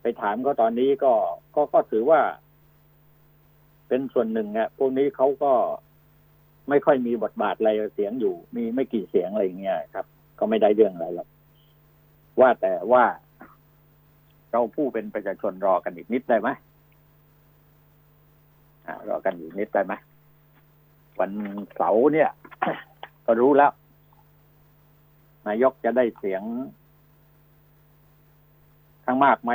ไปถามเขาตอนนี้ก็ก็ก็ถือว่า เป็นส่วนหนึ่งอะพวกนี้เขาก็ไม่ค่อยมีบทบาทอะไรเสียงอยู่ มีไม่กี่เสียงอะไรเงี้ยครับ ก็ไม่ได้เรื่องอะไรหรอก ว่าแต่ว่าเราผู้เป็นประชาชนรอกันอีกนิดได้ไหมรอกันอีกนิดได้ไหมวันเสาร์เนี่ย ก็รู้แล้ว นายกจะได้เสียงข้างมากไหม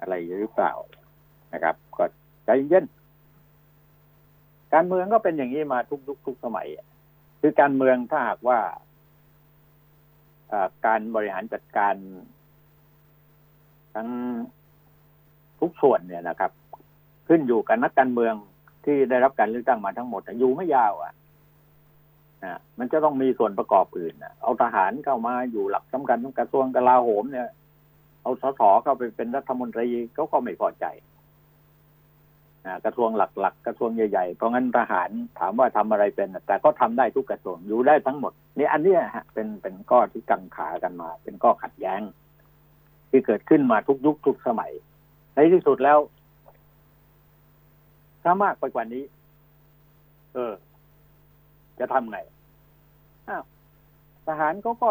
อะไรหรือเปล่านะครับ ก็ใจเย็นการเมืองก็เป็นอย่างนี้มาทุกยุคทุกสมัย คือการเมืองถ้าหากว่า การบริหารจัดการ ทั้งทุกส่วนเนี่ยนะครับ ขึ้นอยู่กับนักการเมืองที่ได้รับการเลือกตั้งมาทั้งหมดอยู่ไม่ยาวอะนะมันจะต้องมีส่วนประกอบอื่นนะเอาทหารเข้ามาอยู่หลักสำคัญของกระทรวงกลาโหมเนี่ย เอาสสเข้าไปเป็นรัฐมนตรีเขาก็ไม่พอใจนะกระทรวงหลักๆกระทรวงใหญ่ๆเพราะงั้นทหารถามว่าทำอะไรเป็น แต่ก็ทำได้ทุกกระทรวงอยู่ได้ทั้งหมด นี่อันนี้ฮะเป็นเป็นข้อที่กังขากันมา เป็นข้อขัดแย้ง ที่เกิดขึ้นมาทุกยุคทุกสมัย ในที่สุดแล้ว ถ้ามากไปกว่านี้ เออ จะทำไงอ้าวทหารเขาก็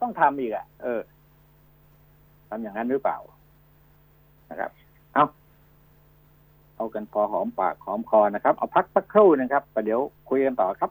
ต้องทำอีกอะ เออทำอย่างนั้นหรือเปล่านะครับ เอาเอากันพอหอมปากหอมคอนะครับ เอาพักสักครู่นะครับประเดี๋ยวคุยกันต่อครับ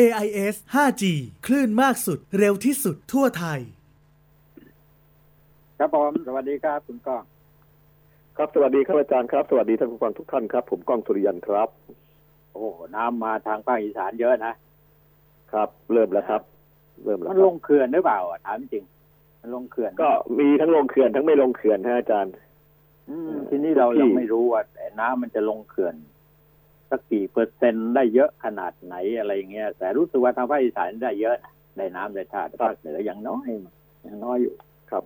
AIS 5G คลื่นมากสุดเร็วที่สุดทั่วไทย ครับผมสวัสดีครับคุณก้องครับสวัสดีครับอาจารย์ครับ สวัสดีท่านผู้ฟังทุกท่านครับ ผมก้องสุริยันครับ โอ้น้ำมาทางภาคอีสานเยอะนะครับ เริ่มแล้วครับ เริ่มแล้วมันลงเขื่อนหรือเปล่าอะถามจริง มันลงเขื่อนก็มีทั้งลงเขื่อนทั้งไม่ลงเขื่อนฮะอาจารย์ อืมทีนี้เรายังไม่รู้ว่าแต่น้ำมันจะลงเขื่อน สักกี่เปอร์เซ็นต์ได้เยอะขนาดไหนอะไรเงี้ย แต่รู้สึกว่าทางภาคอีสานได้เยอะนะได้น้ำได้ท่าภาคเหนือยังน้อยยังน้อยอยู่ครับ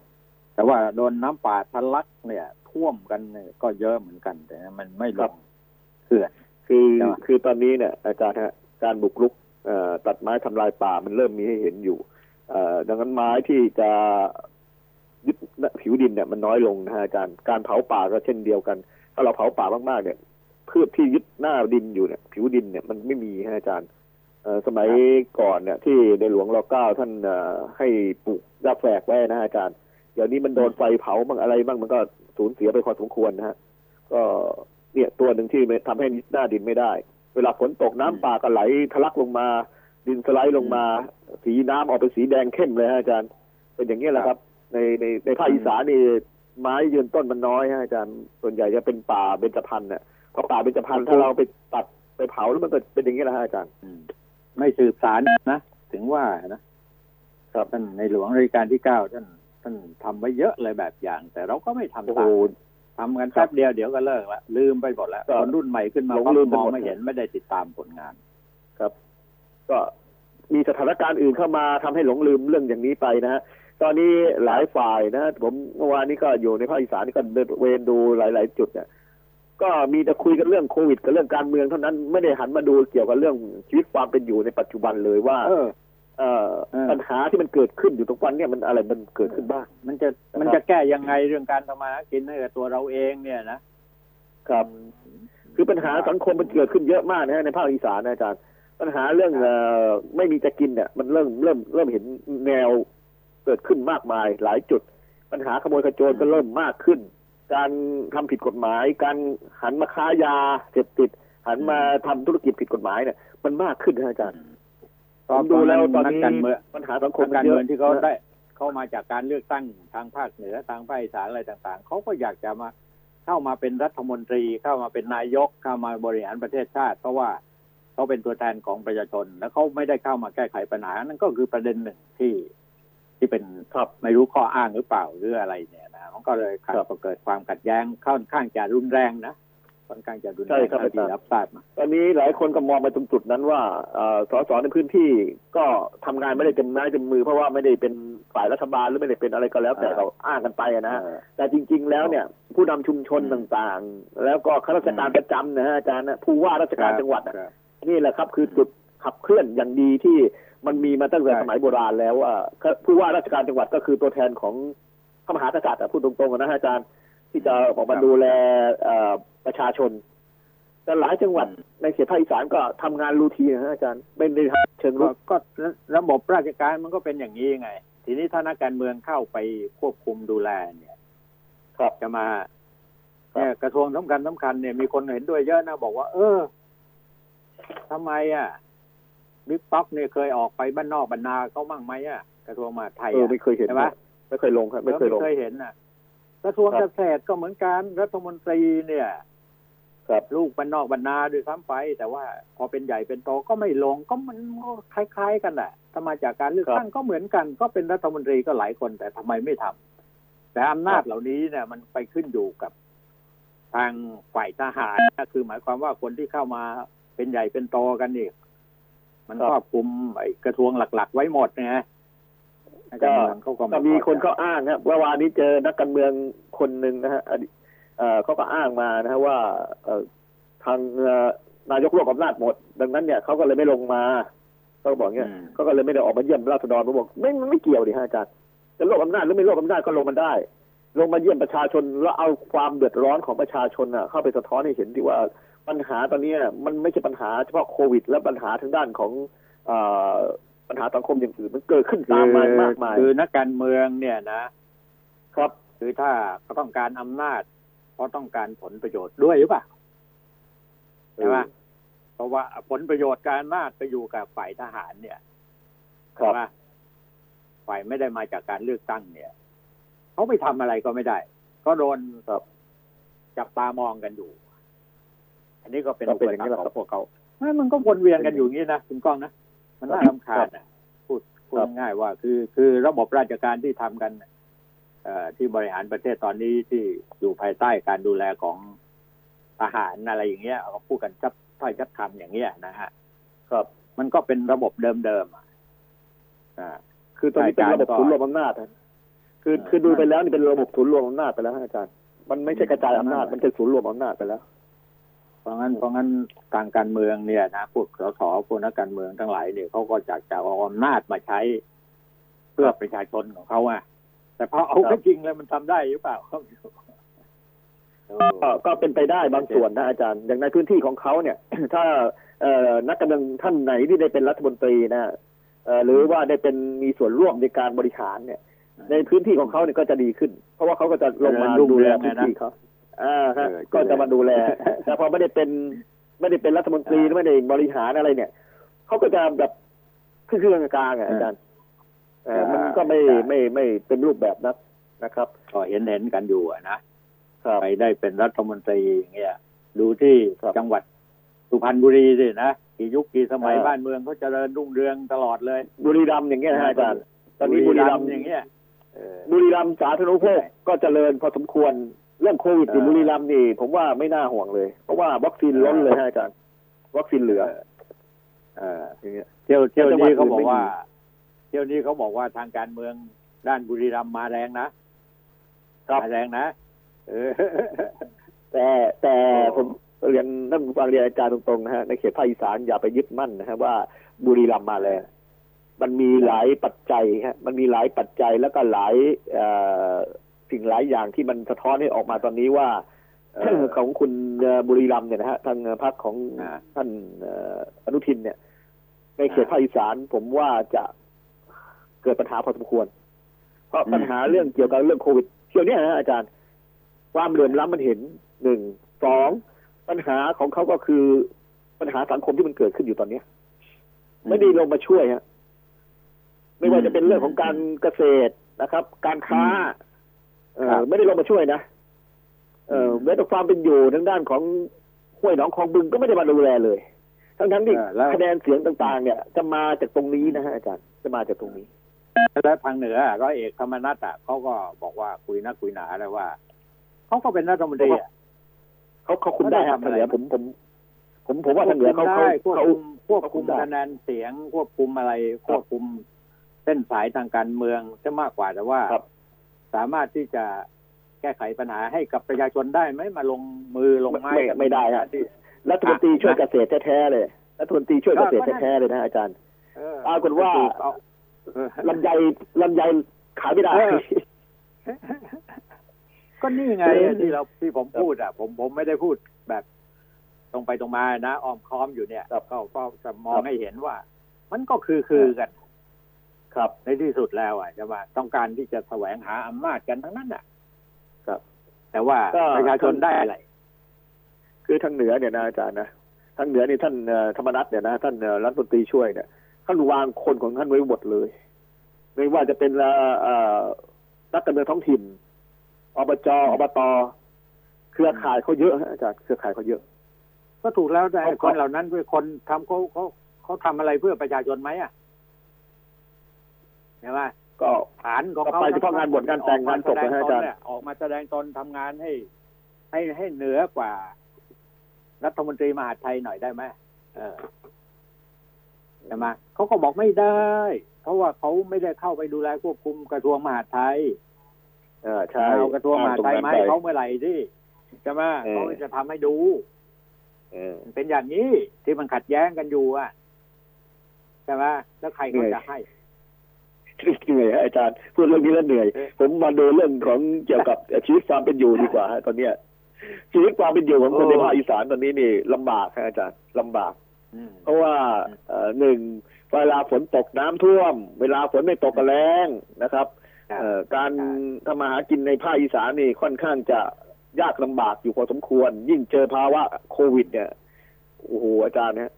แต่ว่าโดนน้ำป่าทะลักเนี่ย ท่วมกันเนี่ยก็เยอะเหมือนกัน แต่มันไม่ลงเขื่อนคือครับคือตอนนี้เนี่ย อาจารย์ฮะการบุกรุกเอ่อตัดไม้ทำลายป่ามันเริ่มมีให้เห็นอยู่เอ่อดังนั้นไม้ที่จะยึดผิวดินเนี่ยมันน้อยลงนะฮะอาจารย์การเผาป่าก็เช่นเดียวกัน ถ้าเราเผาป่ามากๆเนี่ย พืชที่ยึดหน้าดินอยู่เนี่ย ผิวดินเนี่ยมันไม่มีฮะอาจารย์เอสมัยก่อนเนี่ยที่ในหลวงรอเก้าท่านให้ปลูกหญ้าแฝกไว้นะฮะอาจารย์ เดี๋ยวนี้มันโดนไฟเผาบ้างอะไรบ้างมันก็สูญเสียไปพอสมควรนะฮะก็เนี่ยตัวหนึ่งที่ทำให้หน้าดินไม่ได้ เวลาฝนตกน้ำป่าก็ไหลทะลักลงมา ดินสไลด์ลงมา สีน้ำออกเป็นสีแดงเข้มเลยฮะอาจารย์ เป็นอย่างนี้แหละครับ ในในในภาคอีสานนี่ไม้ยืนต้นมันน้อยฮะอาจารย์ส่วนใหญ่จะเป็นป่าเบญจพรรณเนี่ย พอป่าเบญจพรรณถ้าเราไปตัดไปเผาแล้วมันก็เป็นอย่างนี้แหละฮะอาจารย์อืมไม่สืบสารนะถึงว่านะครับท่านในหลวงรัชกาลที่เก้าท่านท่านทำไว้เยอะเลยแบบอย่าง แต่เราก็ไม่ทำโอ้โหตามทำกันแป๊บเดียวเดี๋ยวก็เลิกละลืมไปหมดแล้วก็คนรุ่นใหม่ขึ้นมาหลงปั๊บลืมไปมองหมดไม่เห็นไม่ได้ติดตามผลงาน ครับ ก็มีสถานการณ์อื่นเข้ามาทำให้หลงลืมเรื่องอย่างนี้ไปนะฮะตอนนี้หลายฝ่ายนะผมเมื่อวานนี้ก็อยู่ในภาคอีสานนี่ก็เดินเวนดูหลาย ๆ จุดเนี่ย ก็มีแต่คุยกันเรื่องโควิดกับเรื่องการเมืองเท่านั้นไม่ได้หันมาดูเกี่ยวกับเรื่องชีวิตความเป็นอยู่ในปัจจุบันเลยว่าเออเอ่อเออปัญหาที่มันเกิดขึ้นอยู่ทุกวันเนี่ยมันอะไรมันเกิดขึ้นบ้างมันจะมันจะแก้ยังไงเรื่องการทำมาหากินให้กับตัวเราเองเนี่ยนะครับคือปัญหาสังคมมันเกิดขึ้นเยอะมากนะฮะในภาคอีสานนะอาจารย์ ปัญหาเรื่องเอ่อไม่มีจะกินเนี่ยมันเริ่มเริ่มเริ่มเห็นแนวเกิดขึ้นมากมายหลายจุด ปัญหาขโมยขโจรก็เริ่มมากขึ้น การทำผิดกฎหมาย การหันมาค้ายาเสพติด หันมาทำธุรกิจผิดกฎหมายเนี่ยมันมากขึ้นนะอาจารย์ผมดูแล้วตอนนักนี้การเมืองปัญหาสังคมนักมันการเยเมือะองที่เขาได้เข้ามาจากการเลือกตั้งทางภาคเหนือทางภาคอีสานอะไรต่างๆเขาก็อยากจะมาเข้ามาเป็นรัฐมนตรีเข้ามาเป็นนายกเข้ามาบริหารประเทศชาติเพราะว่าเขาเป็นตัวแทนของประชาชน แล้วเขาไม่ได้เข้ามาแก้ไขปัญหานั่นก็คือประเด็นหนึ่งที่ที่เป็นครับไม่รู้ข้ออ้างหรือเปล่าหรืออะไรเนี่ยนะมัน ก็เลยครับเกิดความขัดแย้งค่อนข้างจะรุนแรงนะค่อนข้างจะรุนแรใช่งครับเท่าที่อาจารย์รับทราบมาตอนนี้หลายคนก็มองไปตรงจุดนั้นว่าเอ่อสสในพื้นที่ก็ทำงานไม่ได้เต็มไม้เต็มมือเพราะว่าไม่ได้เป็นฝ่ายรัฐบาลหรือไม่ได้เป็นอะไรก็แล้วแต่อ่าเราอ้างกันไปอะนะฮะเออแต่จริง ๆ แล้วเนี่ย ผู้นำชุมชนอืมต่างๆ แล้วก็ข้าราชการประจำนะฮะอาจารย์นะผู้ว่าราชการจังหวัดอะครับนี่แหละครับคือจุดขับเคลื่อนอย่างดีที่มันมีมาตั้งแต่ใช่สมัยโบราณแล้วว่าผู้ว่าราชการจังหวัดก็คือตัวแทนของ พระมหากษัตริย์อะพูดตรงๆอะนะฮะอาจารย์ ที่จะออกมาดูแลเอ่อประชาชน แต่หลายจังหวัดในเขตภาคอีสานก็ทำงานรูทีนนะฮะอาจารย์ไม่ได้ทำเชิงรุก็กก็ระบบราชการมันก็เป็นอย่างนี้ไง ทีนี้ถ้านักการเมืองเข้าไปควบคุมดูแลเนี่ยครับจะมาครับเนี่ยกระทรวงสำคัญสำคัญเนี่ยมีคนเห็นด้วยเยอะนะบอกว่า เออทำไมอะบิ๊กป๊อกเนี่ยเคยออกไปบ้านนอกบรรนาเขามั่งไหมอะกระทรวงมหาดไทยเอออะไม่เคยเห็นใช่ไหม ไม่เคยลงครับ ไม่เคยลงไม่เคยเห็นน่ะกระทรวงครับเกษตรก็เหมือนกันรัฐมนตรีเนี่ยครับลูกบรรนอกบรรนาด้วยซ้ำไป แต่ว่าพอเป็นใหญ่เป็นโตก็ไม่ลงก็มันก็คล้าย ๆ กันแหละถ้ามาจากการเลือกตั้งก็เหมือนกัน ก็เป็นรัฐมนตรีก็หลายคนแต่ทำไมไม่ทำแต่อำนาจเหล่านี้เนี่ย มันไปขึ้นอยู่กับทางฝ่ายทหารนะคือหมายความว่าคนที่เข้ามาเป็นใหญ่เป็นโตกันนี่มันครับครอบคลุมไอ้กระทรวงหลัก ๆ ไว้หมดนะนั กการเมืองเขาก็ไก็มีคนพอใจเขาอ้างครับเมื่อวานนี้เจอนักการเมืองคนหนึ่งนะฮะอดีตเอ่อเขาก็อ้างมานะฮะว่าเอ่อทางเอ่อนายกรวบอำนาจหมด ดังนั้นเนี่ยเขาก็เลยไม่ลงมาเขาก็บอกเงี้ยอืมเขาก็เลยไม่ได้ออกมาเยี่ยมราษฎรผมบอกไม่มันไม่เกี่ยวดิฮะอาจารย์จะรวบอำนาจหรือไม่รวบอำนาจก็ลงมาได้ ลงมาเยี่ยมประชาชนแล้วเอาความเดือดร้อนของประชาชนอะเข้าไปสะท้อนให้เห็นที่ว่าปัญหาตอนนี้น่ะมันไม่ใช่ปัญหาเฉพาะโควิด และปัญหาทางด้านของเอ่อ ปัญหาสังคมอย่างอื่นมันเกิดขึ้นตามมามากมาย คือนักการเมืองเนี่ยนะ ครับคือถ้าเขาต้องการอำนาจเพราะต้องการผลประโยชน์ด้วยหรือเปล่าใช่ไหมเพราะว่าผลประโยชน์การอำนาจไปอยู่กับฝ่ายทหารเนี่ยครัใช่บไหมฝ่ายไม่ได้มาจากการเลือกตั้งเนี่ยเขาไม่ทำอะไรก็ไม่ได้ ก็โดนครับจับตามองกันอยู่ อันนี้ก็เป็นก็อุเป็นปอย่างสรนี้รแหคละขครัอบงพวกเขาไม่มันก็วนเวียนกันอยู่อย่างนี้นะคุณก้องนะ มันน่ารำคาญนะพูดพูดครับง่ายๆว่า คือคือระบบราชการที่ทำกันเอ่อที่บริหารประเทศตอนนี้ที่อยู่ภายใต้การดูแลของทหารอะไรอย่างเงี้ยเขาพูดกันชัดถ้อยชัดคำอย่างเงี้ยนะฮะครับมันก็เป็นระบบเดิมๆอะอ่าคือตอนนี้เป็นระบบใช่ศูนย์รวมอำนาจนะคือเออคือดูไปแล้วนี่เป็นระบบศูนย์รวมอำนาจไปแล้วฮะอาจารย์ มันไม่ใช่กระจายอำนาจ มันเป็นศูนย์รวมอำนาจไปแล้วเพ ราะงั้นเพราะงั้นทางการเมืองเนี่ยนะพวกสสพวกนักการเมืองทั้งหลายเนี่ยเขาก็จากจะเอาอำนาจมาใช้ เพื่อประชาชนของเขาอะแต่พอเอาครัเข้าบจริงแล้วมันทำได้หรือเปล่าก็ไม่รู้เออก็ก็เป็นไปได้บางส่วนนะอาจารย์ อย่างในพื้นที่ของเขาเนี่ย ถ้าเอ่อนักการเมืองท่านไหนที่ได้เป็นรัฐมนตรีนะเอ่อหรือว่าได้เป็นมีส่วนร่วมในการบริหารเนี่ย ในพื้นที่ของเขาเนี่ยก็จะดีขึ้น เพราะว่าเขาก็จะลงมาเจริญรุ่งดูเรืแลองพื้นนะที่เขา อ่าฮะเออก็จะมาดูแลแต่พอไม่ได้เป็นไม่ได้เป็นรัฐมนตรีไม่ได้บริหารอะไรเนี่ยเขาก็จะแบบเครื่องกลางๆอะอาจารย์เออมันก็ไม่ไม่ไม่เป็นรูปแบบนักนะครับ ก็เห็นเห็นกันอยู่อะนะครับไปได้เป็นรัฐมนตรีอย่างเงี้ยดูที่ครับจังหวัดสุพรรณบุรีสินะกี่ยุคกี่สมัยเออบ้านเมืองเขาเจริญรุ่งเรืองตลอดเลย บุรีรัมย์อย่างเงี้ยนะฮะอาจารย์ตอนนี้บุรีรัมย์อย่างเงี้ยเออบุรีรัมย์สาธารณูปโภคก็เจริญพอสมควร เรื่องโควิดที่เออบุรีรัมย์นี่ ผมว่าไม่น่าห่วงเลย เพราะว่าวัคซีนล้นเลยฮะอาจารย์วัคซีนเหลือเอออย่างเงี้ยเที่ยวเที่ยวจังหวัดนี้เขาบอกอื่นไม่ว่ามีเที่ยวนี้เขาบอกว่าทางการเมืองด้านบุรีรัมย์มาแรงนะครับมาแรงนะเออแต่แต่โอ้ผมเรียนท่านผู้ฟังเรียนอาจารย์ตรงๆนะฮะในเขตภาคอีสานอย่าไปยึดมั่นนะฮะว่าบุรีรัมย์มาแรงมันมีหลายปัจจัยฮะมันมีหลายปัจจัยแล้วก็หลายเอ่อ สิ่งหลายอย่างที่มันสะท้อนให้ออกมาตอนนี้ว่าเออของคุณเอ่อบุรีรัมย์เนี่ยนะฮะทางพรรคของอ่าท่านเอ่ออนุทินเนี่ย ในเขตอ่าภาคอีสานผมว่าจะเกิดปัญหาพอสมควร เพราะอืมปัญหาเรื่องเกี่ยวกับเรื่องโควิดเที่ยวเนี้ยนะฮะอาจารย์ ความเหลื่อมล้ำมันเห็นหนึ่งสองปัญหาของเขาก็คือปัญหาสังคมที่มันเกิดขึ้นอยู่ตอนเนี้ย ไม่ได้ลงมาช่วยฮะไม่ว่าจะเป็นเรื่องของการเกษตรนะครับ การค้าเอครัอบ ไม่ได้ลงมาช่วยนะเอออืมแม้แต่ความเป็นอยู่ทางด้านของห้วยหนองคลองบึงก็ไม่ได้มาดูแลเลย ทั้งทั้งๆที่เออแล้วคะแนนเสียงต่างๆ เนี่ย จะมาจากตรงนี้นะฮะอาจารย์จะมาจากตรงนี้แล้วทางเหนือร้อยเอกธรรมนัฐอะเขาก็บอกว่าคุยนักคุยหนาเลยว่าเขาก็เป็นรัฐมนตรีอะเขาเขาคุมได้ฮะเขาได้ทำอะไรทางเหนือผมผม ผมผมว่าทางเหนือเขาเขาได้ควบเขาคุมควบคุมได้คะแนนเสียงควบคุมอะไรควบคุมเส้นสายทางการเมืองจะมากกว่าแต่ว่าครับ สามารถที่จะแก้ไขปัญหาให้กับประชาชนได้ไหมมาลงมือลงไม้ไม่กันไม่ได้ฮะที่รัฐมนตรีช่วยนะเกษตรแท้ๆเลยรัฐมนตรีช่วยเกษตรก็นั่นแท้ๆเลยนะอาจารย์เออปรากฏว่าเอาเออลำไยลำไยขายไม่ได้เออก็นี่ไงที่เราที่ผมพูดอะ ผมผมไม่ได้พูดแบบตรงไปตรงมานะอ้อมค้อมอยู่เนี่ยครับก็ก็จะมองให้เห็นว่า มันก็คือคือกัน ครับในที่สุดแล้วอะจะว่าต้องการที่จะแสวงหาอำนาจกันทั้งนั้นอะ ครับ แต่ว่าก็ประชาชนได้อะไร คือทางเหนือเนี่ยนะอาจารย์นะทางเหนือนี่ท่านเอ่อธรรมนัฐเนี่ยนะท่านเอ่อรัฐมนตรีช่วยเนี่ยท่านวางคนของท่านไว้หมดเลย ไม่ว่าจะเป็นเอ่อเอ่อนักการเมืองท้องถิ่นอบจอบตเครือข่ายเขาเยอะฮะอาจารย์เครือข่ายเขาเยอะ ก็ถูกแล้วแต่เขาก็คนเหล่านั้นเป็นคนทำเขาเขาเขาทำอะไรเพื่อประชาชนไหมอะ ใช่ไหมก็ฐานของเขาก็ไปเฉพาะงานบวชงานแต่งงานศพนะฮะอาจารย์ออกมาแสดงตนทำงานให้ ให้ให้เหนือกว่า รัฐมนตรีมหาดไทยหน่อยได้ไหมเออใช่ไหมเขาก็บอกไม่ได้ เพราะว่าเขาไม่ได้เข้าไปดูแลควบคุมกระทรวงมหาดไทย เออใช่เอากระทรวงมหาดไทยตรงไหมนั้นปเขาเมื่อไหร่ที่ใช่ไหมเออเขาจะทำให้ดูเออมันเป็นอย่างนี้ที่มันขัดแย้งกันอยู่อะใช่ไหมแล้วใครเขาจะให้ เหนื่อยฮะอาจารย์พูดเรื่องนี้แล้วเหนื่อยเอ๊ะผมมาดูเรื่องของเกี่ยวกับชีวิตความเป็นอยู่ดีกว่าฮะตอนเนี้ยชีวิตความเป็นอยู่ของคนในภาคอีสานตอนนี้นี่ลำบากฮะอาจารย์ลำบากอืมเพราะว่าเอ่อหนึ่งเวลาฝนตกน้ำท่วม เวลาฝนไม่ตกก็แรงนะครับครับเอ่อการทำมาหากินในภาคอีสานนี่ค่อนข้างจะยากลำบากอยู่พอสมควร ยิ่งเจอภาวะโควิด เนี่ยโอ้โหอาจารย์ฮะ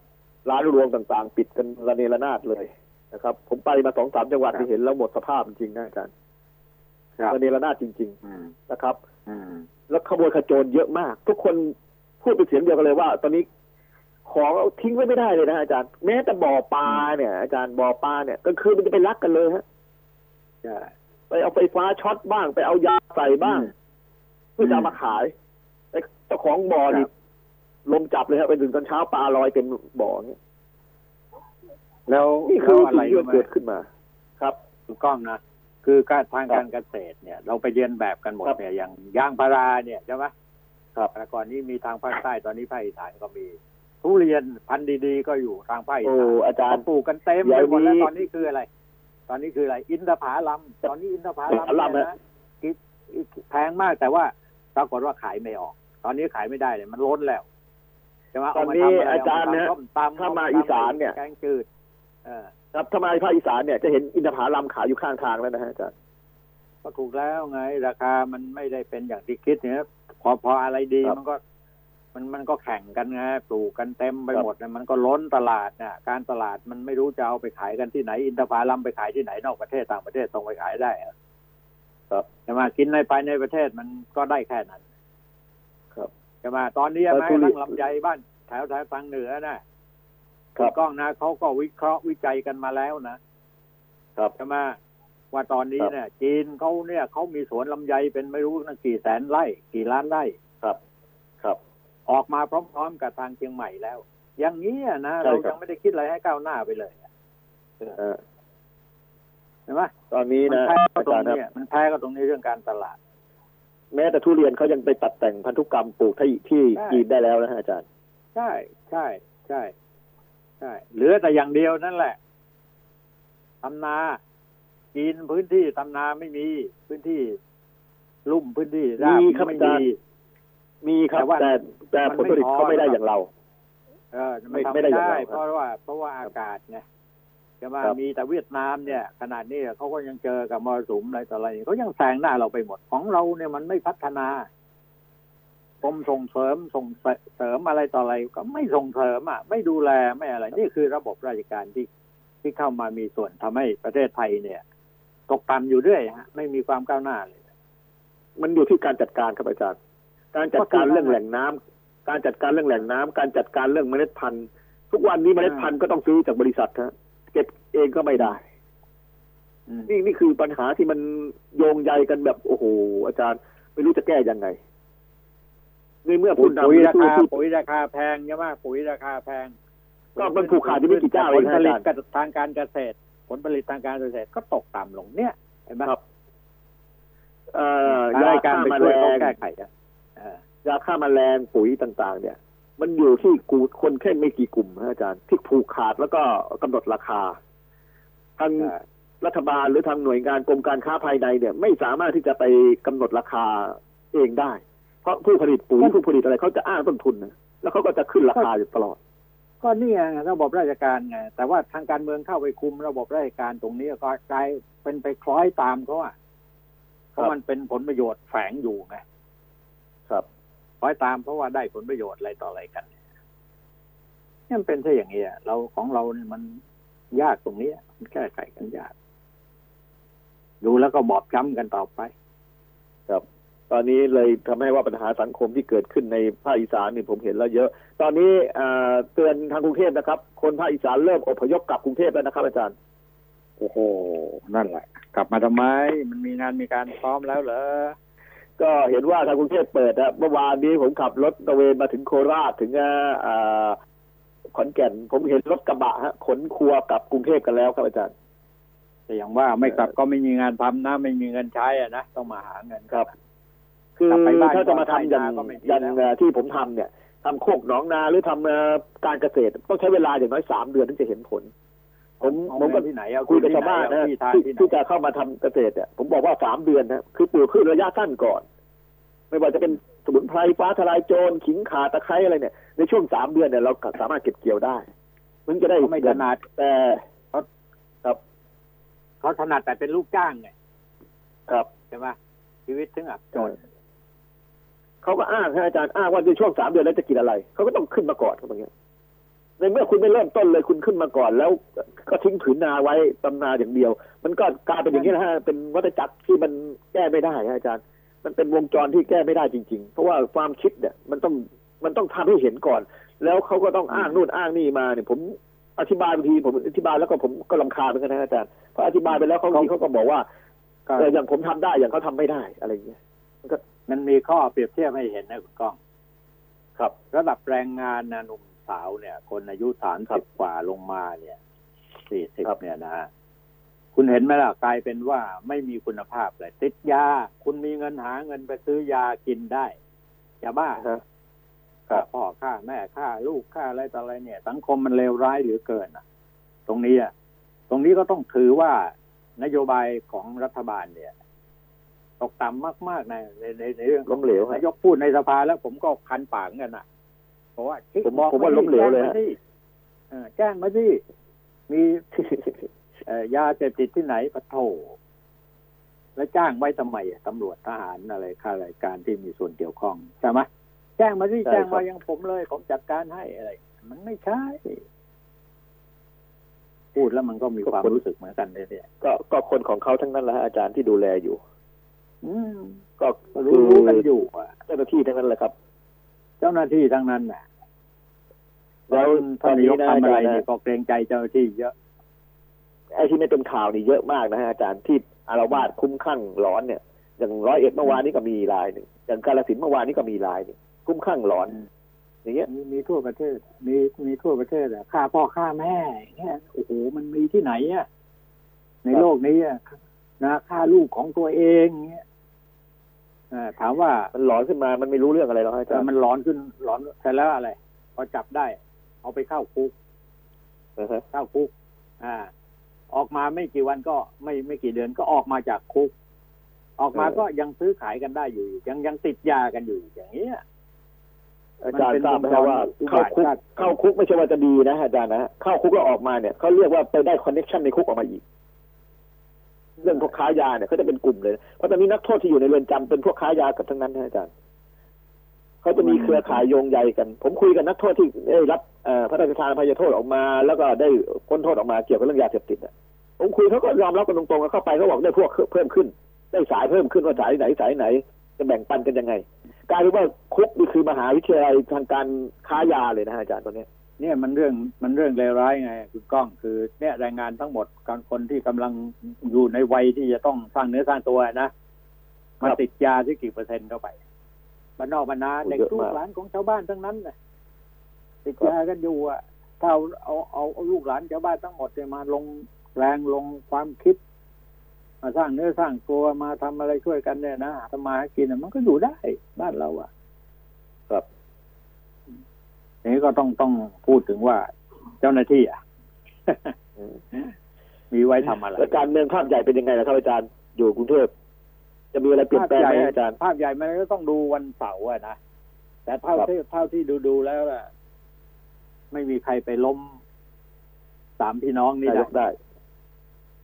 ร้านรวงต่างๆ ปิดกันระเนระนาดเลย นะครับ ผมไปมาสองสามจังหวัดครับที่เห็นแล้วหมดสภาพจริงๆนะอาจารย์ครับระเนระนาดจริงอืมๆนะครับอืมแล้วขโมยขโจรเยอะมาก ทุกคนพูดเป็นเสียงเดียวกันเลยว่า ตอนนี้ของเอาทิ้งไว้ไม่ได้เลยนะอาจารย์แม้แต่บ่อปลาเนี่ย อาจารย์บ่อปลาเนี่ยก็คือมันจะไปลักกันเลยฮะใช่ไปเอาไฟฟ้าช็อตบ้าง ไปเอายาใส่บ้างอืมเพื่อจะเอามาขายไอ้เจ้าของบ่อนี่ครับลมจับเลยครับไปถึงตอนเช้าปลาลอยเต็มบ่อเนี่ย แล้วนี่คือแล้วอะสิ่ไรงที่รู้มันไหมเกิดขึ้นมา ครับถูกต้องนะคือการทางครับการเกษตรเนี่ย เราไปเรียนแบบกันหมดครับเนี่ยอย่างยางพาราเนี่ยใช่ไหมครับแต่ก่อนนี้มีทางภาคใต้ตอนนี้ภาคอีสานก็มี ทุเรียนพันธุ์ดีๆ ก็อยู่ทางภาคอีโอ้สานอาจารเขาย์ปลูกกันเต็มเดี๋ไปยวหมดแล้วนี้ตอนนี้คืออะไร ตอนนี้คืออะไร อินทผลัมตอนนี้อินทผลัมอินทผลัมเนี่ยฮะนะกิแพงมากแต่ว่าปรากฏว่าขายไม่ออก ตอนนี้ขายไม่ได้เลยมันล้นแล้วใช่ไหมตอนเมนี้ทำะไอาจารย์เมนะทำส้มตำถ้ามาส้ตำอีสานเนี่ยแกงจืดเออ ครับถ้ามาภาคอีสานเนี่ยจะเห็นอินทผลัมขายอยู่ข้างทางแล้วนะฮะอาจารย์ก็ถูกแล้วไง ราคามันไม่ได้เป็นอย่างที่คิดเนี่ยพอพออะไรดีครับมันก็ มันมันก็แข่งกันไงปลูกกันเต็มไปครับหมดเนี่ยมันก็ล้นตลาดเนี่ยการตลาดมันไม่รู้จะเอาไปขายกันที่ไหน อินทผลัมไปขายที่ไหนนอกประเทศต่างประเทศส่งไปขายได้เหรอครับจะมากินในภายในประเทศมันก็ได้แค่นั้น ครับจะมาตอนนี้เออแม้ทุกระเรียทั่นงลำไยบ้านแถวแถวทางเหนือน่ะ ครับณกล้องนะเขาก็วิเคราะห์วิจัยกันมาแล้วนะครับใช่ไหมว่าตอนนี้ครับเนี่ย จีนเขาเนี่ยเขามีสวนลำไยเป็นไม่รู้ตั้งกี่แสนไร่ กี่ล้านไร่ครับ ครับ ออกมาพร้อมๆกับทางเชียงใหม่แล้ว อย่างนี้อะนะใช่เราครับยังไม่ได้คิดอะไรให้ก้าวหน้าไปเลยอะเออใช่ไหมตอนนี้มันนะแพ้ก็อาตรจางรย์ครับนี้มันแพ้ก็ตรงนี้เรื่องการตลาด แม้แต่ทุเรียนเขายังไปตัดแต่งพันธุกรรมปลูกที่ที่ใช่จีนได้แล้วนะฮะอาจารย์ ใช่ใช่ใช่ ใช่เหลือแต่อย่างเดียวนั่นแหละทำนาจีนพื้นที่ทำนาไม่มี พื้นที่ ลุ่มพื้นที่ราบมีครับไม่อาจามีรย์ มีครับ แต่ว่าแต่แต่มันผลผลิตไม่พอเขาไม่ได้หรอกอย่างเรา เออไม่มันทำไม่ได้ไม่อย่างได้เราครับเพราะว่า เพราะว่าอากาศไงจะว่าครับ มีแต่เวียดนามเนี่ย ขนาดนี้เขาก็ยังเจอกับมรสุมอะไรต่ออะไรเขายังแซงหน้าเราไปหมดของเราเนี่ยมันไม่พัฒนา กรมส่งเสริมส่งเสริมอะไรต่ออะไรก็ไม่ส่งเสริมอะไม่ดูแลไม่อะไร นี่คือระบบราชการที่ที่เข้ามามีส่วนทำให้ประเทศไทยเนี่ย ตกต่ำอยู่เรื่อยฮะไม่มีความก้าวหน้าเลย มันอยู่ที่การจัดการครับอาจารย์การจัดการก็คือเรื่องแหล่งน้ำการจัดการเรื่องแหล่งน้ำการจัดการเรื่องเมล็ดพันธุ์ ทุกวันนี้เมล็ดพันธุ์ก็ต้องซื้อจากบริษัทฮะเก็บเองก็ไม่ได้อืมนี่นี่คือปัญหาที่มันโยงใยกันแบบโอ้โหอาจารย์ ไม่รู้จะแก้ยังไง ในเมื่อปุ๋ผู้ยนำปุ๋ยราผู้คาที่ปุ๋ยราคาแพงใช่ไหมปุ๋ยราคาแพง ก็มันผูกขาดที่ไม่กี่เจ้าผเองลนะผอาลิตจารย์กับทางการเกษตร ผลผลิตทางการเกษตรก็ตกต่ำลงเนี่ยเห็นไหมครับเอ่อยาายการฆ่าไปแมช่ลวยเขางแก้ไขอะเออยาฆ่าแมลงปุ๋ยต่าง ๆ เนี่ย มันอยู่ที่กูคนแค่ไม่กี่กลุ่มนะอาจารย์ที่ผูกขาดแล้วก็กำหนดราคาทางเออรัฐบาลหรือทางหน่วยงานกรมการค้าภายในเนี่ย ไม่สามารถที่จะไปกำหนดราคาเองได้เพ ราะผู้ผลิตปุ๋ยผู้ผลิตอะไรเขาจะอ้างต้นทุนนะแล้วเขาก็จะขึ้นราคาอยู่ตลอด ก็นี่ไงระบบราชการไงแต่ว่าทางการเมืองเข้าไปคุมระบบราชการตรงนี้ก็กลายเป็นไปคล้อยตามเขาอะเพราะมันเป็นผลประโยชน์แฝงอยู่ไงครับคล้อยตามเพราะว่าได้ผลประโยชน์อะไรต่ออะไรกันเนี่ยมันเป็นซะอย่างนี้อะเราของเราเนี่ยมันยากตรงนี้มันแก้ไขกันยาก ดูแล้วก็บอบช้ำกันต่อไปครับ ตอนนี้เลยทำให้ว่าปัญหาสังคมที่เกิดขึ้นในภาคอีสานนี่ผมเห็นแล้วเยอะ ตอนนี้เอ่อเตือนทางกรุงเทพนะครับ คนภาคอีสานเริ่มอพยพกลับกรุงเทพแล้วนะครับอาจารย์ โอ้โห นั่นแหละ กลับมาทำไม มันมีงานมีการพร้อมแล้วเหรอ ก็เห็นว่าทางกรุงเทพเปิดนะเมื่อวานนี้ผมขับรถตระเวนมาถึงโคราชถึงเอ่อขอนแก่น ผมเห็นรถกระบะฮะขนครัวกลับกรุงเทพกันแล้วครับอาจารย์แต่อย่างว่าไม่กลับก็ไม่มีงานทำนะ ไม่มีเงินใช้อะนะต้องมาหาเงินครับ คือกลับไปบ้านถ้าจะมาทำอย่างก็ไม่มีอย่างแล้วเอ่อที่ผมทำเนี่ยทำโคกหนองนาหรือทำเอ่อการเกษตรต้องใช้เวลาอย่างน้อยสามเดือนถึงจะเห็นผล ผมเอาผมก็เงินที่ไหนเอาคุยกับชาวบ้านนะที่ทานที่ที่ไหนที่จะเข้ามาทำเกษตรเนี่ยผมบอกว่าสามเดือนนะคือปลูกพืชระยะสั้นก่อน ไม่ว่าจะเป็นสมุนไพรฟ้าทลายโจรขิงข่าตะไคร้อะไรเนี่ยในช่วงสามเดือนเนี่ยเราสามารถเก็บเกี่ยวได้มันจะได้เขาไม่ถนัดแต่เขาถนัดแต่เป็นลูกจ้างไงครับใช่ไหมชีวิตถึงอับจน เขาก็อ้างให้อาจารย์อ้างว่าในช่วงสามเดือนแล้วจะกินอะไร เขาก็ต้องขึ้นมาก่อนครับอย่างเงี้ยในเมื่อคุณไม่เริ่มต้นเลยคุณขึ้นมาก่อน แล้วก็ทิ้งผืนนาไว้ตำนาอย่างเดียว มันก็กลายเป็นอย่างนี้นะฮะเป็นวัฏจักรที่มันแก้ไม่ได้ฮะอาจารย์ มันเป็นวงจรที่แก้ไม่ได้จริง ๆ เพราะว่าความคิดเนี่ย มันต้องมันต้องทำให้เห็นก่อน แล้วเขาก็ต้องอ้างนู่นอ้างนี่มาเนี่ยผมอธิบายบางทีผมอธิบายแล้วก็ผมก็ลำคาญเหมือนกันนะอาจารย์พออธิบายไปแล้วเขาบางทีเขาก็บอกว่าก็เอออย่างผมทำได้อย่างเขาทำไม่ได้อะไรอย่างเงี้ยมัน มีข้อเปรียบเทียบให้เห็นนะคุณก้อง ครับ ระดับแรงงานนะหนุ่มสาวเนี่ย คนอายุสามครัสิบบกว่าลงมาเนี่ยสี่สิบครับเนี่ยนะฮะคุณเห็นไหมล่ะกลายเป็นว่าไม่มีคุณภาพเลยติดยา คุณมีเงินหาเงินไปซื้อยากินได้ยาบ้าฮะค่าพ่อค่าแม่ค่าลูกค่าอะไรต่ออะไรเนี่ย สังคมมันเลวร้ายเหลือเกินอะ ตรงนี้อะตรงนี้ก็ต้องถือว่านโยบายของรัฐบาลเนี่ย ตกต่ำมากๆในในในในเรื่องล้มเหลวฮะนายกพูดในสภาแล้วผมก็คันปากเหมือนกันอะเพราะว่าที่ผมบอกผมว่าล้มเหลวเลยฮะแจ้งมาสิเออแจ้งมาสิมีเอ่อยาเสพติดที่ไหนปะโถแล้วจ้างไว้ทำไมอะตำรวจทหารอะไรข้าราชการที่มีส่วนเกี่ยวข้องใช่ไหมแจ้งมาที่ใช่แจ้งครัมาบยังผมเลย ผมจัดการให้อะไร มันไม่ใช่ พูดแล้วมันก็มีความรู้สึกเหมือนกันเลยเนี่ยก็ก็คนของเขาทั้งนั้นแหละฮะอาจารย์ที่ดูแลอยู่อืม ก็รู้คือรู้กันอยู่อะเจ้าหน้าที่ทั้งนั้นแหละครับ เจ้าหน้าที่ทั้งนั้นน่ะแล้วท่านนายกตอนนี้นะทำอะไรอาจารย์นะเนี่ยก็เกรงใจเจ้าหน้าที่เยอะไอ้ที่ไม่เป็นข่าวนี่เยอะมากนะฮะอาจารย์ที่อารวาสคุ้มข้างร้อนเนี่ย อย่างร้อยเอ็ดเมื่อวานนี้ก็มีรายหนึ่งอย่างกาลสินธุ์เมื่อวานนี้ก็มีรายหนึ่งคุ้มข้างร้อน อย่างเงี้ยมีมีทั่วประเทศ มีมีทั่วประเทศอะฆ่าพ่อฆ่าแม่อย่างเงี้ยโอ้โหมันมีที่ไหนอะในโลกนี้อะนะฆ่าลูกของตัวเองเงี้ยอ่า ถามว่ามันหลอนขึ้นมามันไม่รู้เรื่องอะไรหรอกฮะอาเอจารอย์มันร้อนขึ้นร้อนเสร็จแล้วอะไร พอจับได้ เอาไปเข้าคุกนะฮะเข้าคุก อ่า ออกมาไม่กี่วันก็ไม่ไม่กี่เดือนก็ออกมาจากคุก ออกมาก็ยังซื้อขายกันได้อยู่ ยังยังติดยากันอยู่อย่างเงี้ยอาจารมันเป็ย์นทราบไหมครับว่าอุเข้าบาทคุกชาติเข้าคุกไม่ใช่ว่าจะดีนะอาจารย์นะเข้าคุกแล้วออกมาเนี่ยเขาเรียกว่าไปได้คอนเน็ชันในคุกออกมาอีก เรื่องพวกค้ายาเนี่ยเขาจะเป็นกลุ่มเลย เพราะตอนนี้นักโทษที่อยู่ในเรือนจำเป็นพวกค้ายากับทั้งนั้นนะอาจารย์เขาจะมีเครือข่ายโยงใยกัน ผมคุยกับนักโทษที่ได้รับพระราชทานอภัยโทษออกมา แล้วก็ได้พ้นโทษออกมาเกี่ยวกับเรื่องยาเสพติดอะผมคุยเขาก็ยอมรับกันตรงๆเข้าไปเขาบอกได้พวกเพิ่มขึ้น ได้สายเพิ่มขึ้นว่าสายไหนสายไหน จะแบ่งปันกันยังไงกลายเป็นว่าคุกนี่คือมหาวิทยาลัยทางการค้ายาเลยนะอาจารย์ตอนนี้ เนี่ยมันเรื่องมันเรื่องเลวร้ายไงคุณก้องคือ เนี่ยแรงงานทั้งหมดการคนที่กำลังอยู่ในวัยที่จะต้องสร้างเนื้อสร้างตัวนะมาติดยาที่กี่เปอร์เซ็นต์เข้าไปบ้านนอกบ้านนาเด็กลูกหลานของชาวบ้านทั้งนั้นน่ะติดยากันอยู่อะถ้าเอาเอาเอาเอาลูกหลานชาวบ้านทั้งหมดเนี่ยมาลงแรงลงความคิด มาสร้างเนื้อสร้างตัวมาทำอะไรช่วยกันเนี่ยนะทำมาหากินน่ะมันก็อยู่ได้บ้านเราอะ ครับที นี้ก็ต้องต้องพูดถึงว่าเจ้าหน้าที่อะอืมมีไว้ทำอะไรแล้วการเมืองภาพใหญ่เป็นยังไงล่ะครับอาจารย์อยู่กรุงเทพจะมีอะไรเปลี่ยนภาพแปลงใหญ่ไหมอาจารย์ภาพใหญ่มันก็ต้องดูวันเสาร์อะนะแต่เท่าครับที่เท่าที่ดูดูๆแล้วล่ะ ไม่มีใครไปล้มสามพี่น้องนี่นายได้กได้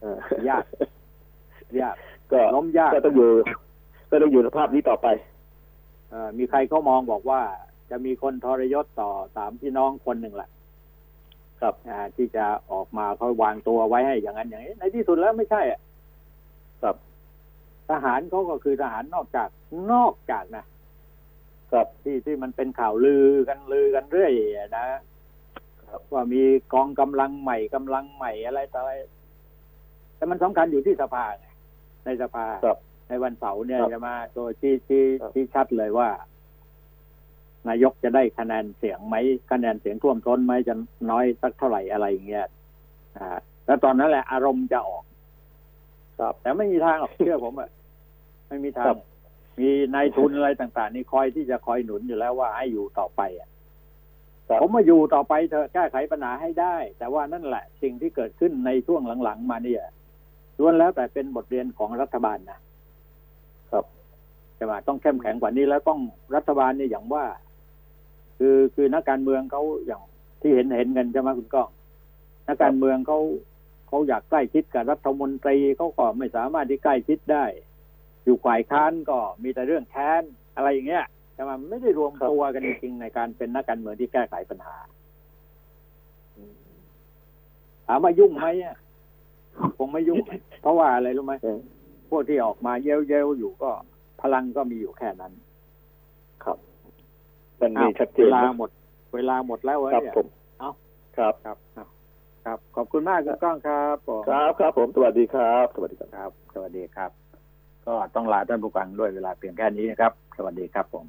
เออยากยากก็ล้มยากก็ต้องอยู่ ก็ต้องอยู่ในภาพนี้ต่อไปเอ่อมีใครเขามองบอกว่า จะมีคนทรยศต่อสามพี่น้องคนหนึ่งแหละครับอ่าที่จะออกมาเขาวางตัวไว้ให้อย่างนั้นอย่างนี้ ในที่สุดแล้วไม่ใช่อะครับทหารเขาก็คือทหารนอกจากนอกจากนะครับที่ที่มันเป็นข่าวลือกันลือกันเรื่อยอะนะว่ามีกองกำลังใหม่กำลังใหม่อะไรต่ออะไร แต่มันสำคัญอยู่ที่สภาไงในสภาครับในวันเสาร์เนี่ยครับจะมาตัวที่ที่ครับที่ชัดเลยว่า นายกจะได้คะแนนเสียงไหมคะแนนเสียงท่วมท้นไหมจะน้อยสักเท่าไหร่อะไรอย่างเงี้ยอ่าแล้วตอนนั้นแหละอารมณ์จะออก ครับ แต่ไม่มีทางหรอกเชื่อผมอะไม่มีทาครังบมีนายทุนอะไรต่าง ๆ นี่คอยที่จะคอยหนุนอยู่แล้วว่าให้อยู่ต่อไปอะครับผมมาอยู่ต่อไปเธอะแก้ไขปัญหาให้ได้ แต่ว่านั่นแหละ สิ่งที่เกิดขึ้นในช่วงหลัง ๆ มาเนี่ยล้วนแล้วแต่เป็นบทเรียนของรัฐบาลนะครับใช่ไหมต้องเข้มแข็งกว่านี้แล้วต้องรัฐบาลเนี่ยอย่างว่า คือคือนักการเมืองเขาอย่างที่เห็นเห็นกันใช่ไหมคุณก้องนักการเมืองเขาเขาอยากใกล้ชิดกับรัฐมนตรีเขาก็ไม่สามารถที่ใกล้ชิดได้ อยู่ฝ่ายค้านก็มีแต่เรื่องแค้นอะไรอย่างเงี้ยแต่มันไม่ได้รวมตัวกันจริงในการเป็นนักการเมืองที่แก้ไขปัญหาถามว่ายุ่งไหมคงไม่ยุ่ง เพราะว่าอะไรรู้ไหมพวกที่ออกมาเย้ยวๆอยู่ก็พลังก็มีอยู่แค่นั้น มันมีอ้าวชัดเจเวนลานะหมด เวลาหมดแล้วเว้ยครับเนี่ยผมเอ้าครับครับครับครับ ขอบคุณมากคุณก้องครับผมครับครับผมสวัสดีครับ สวัสดีครับครับ สวัสดีครับ ก็ต้องลาท่านผู้ฟังด้วยเวลาเพียงแค่นี้นะครับ สวัสดีครับผม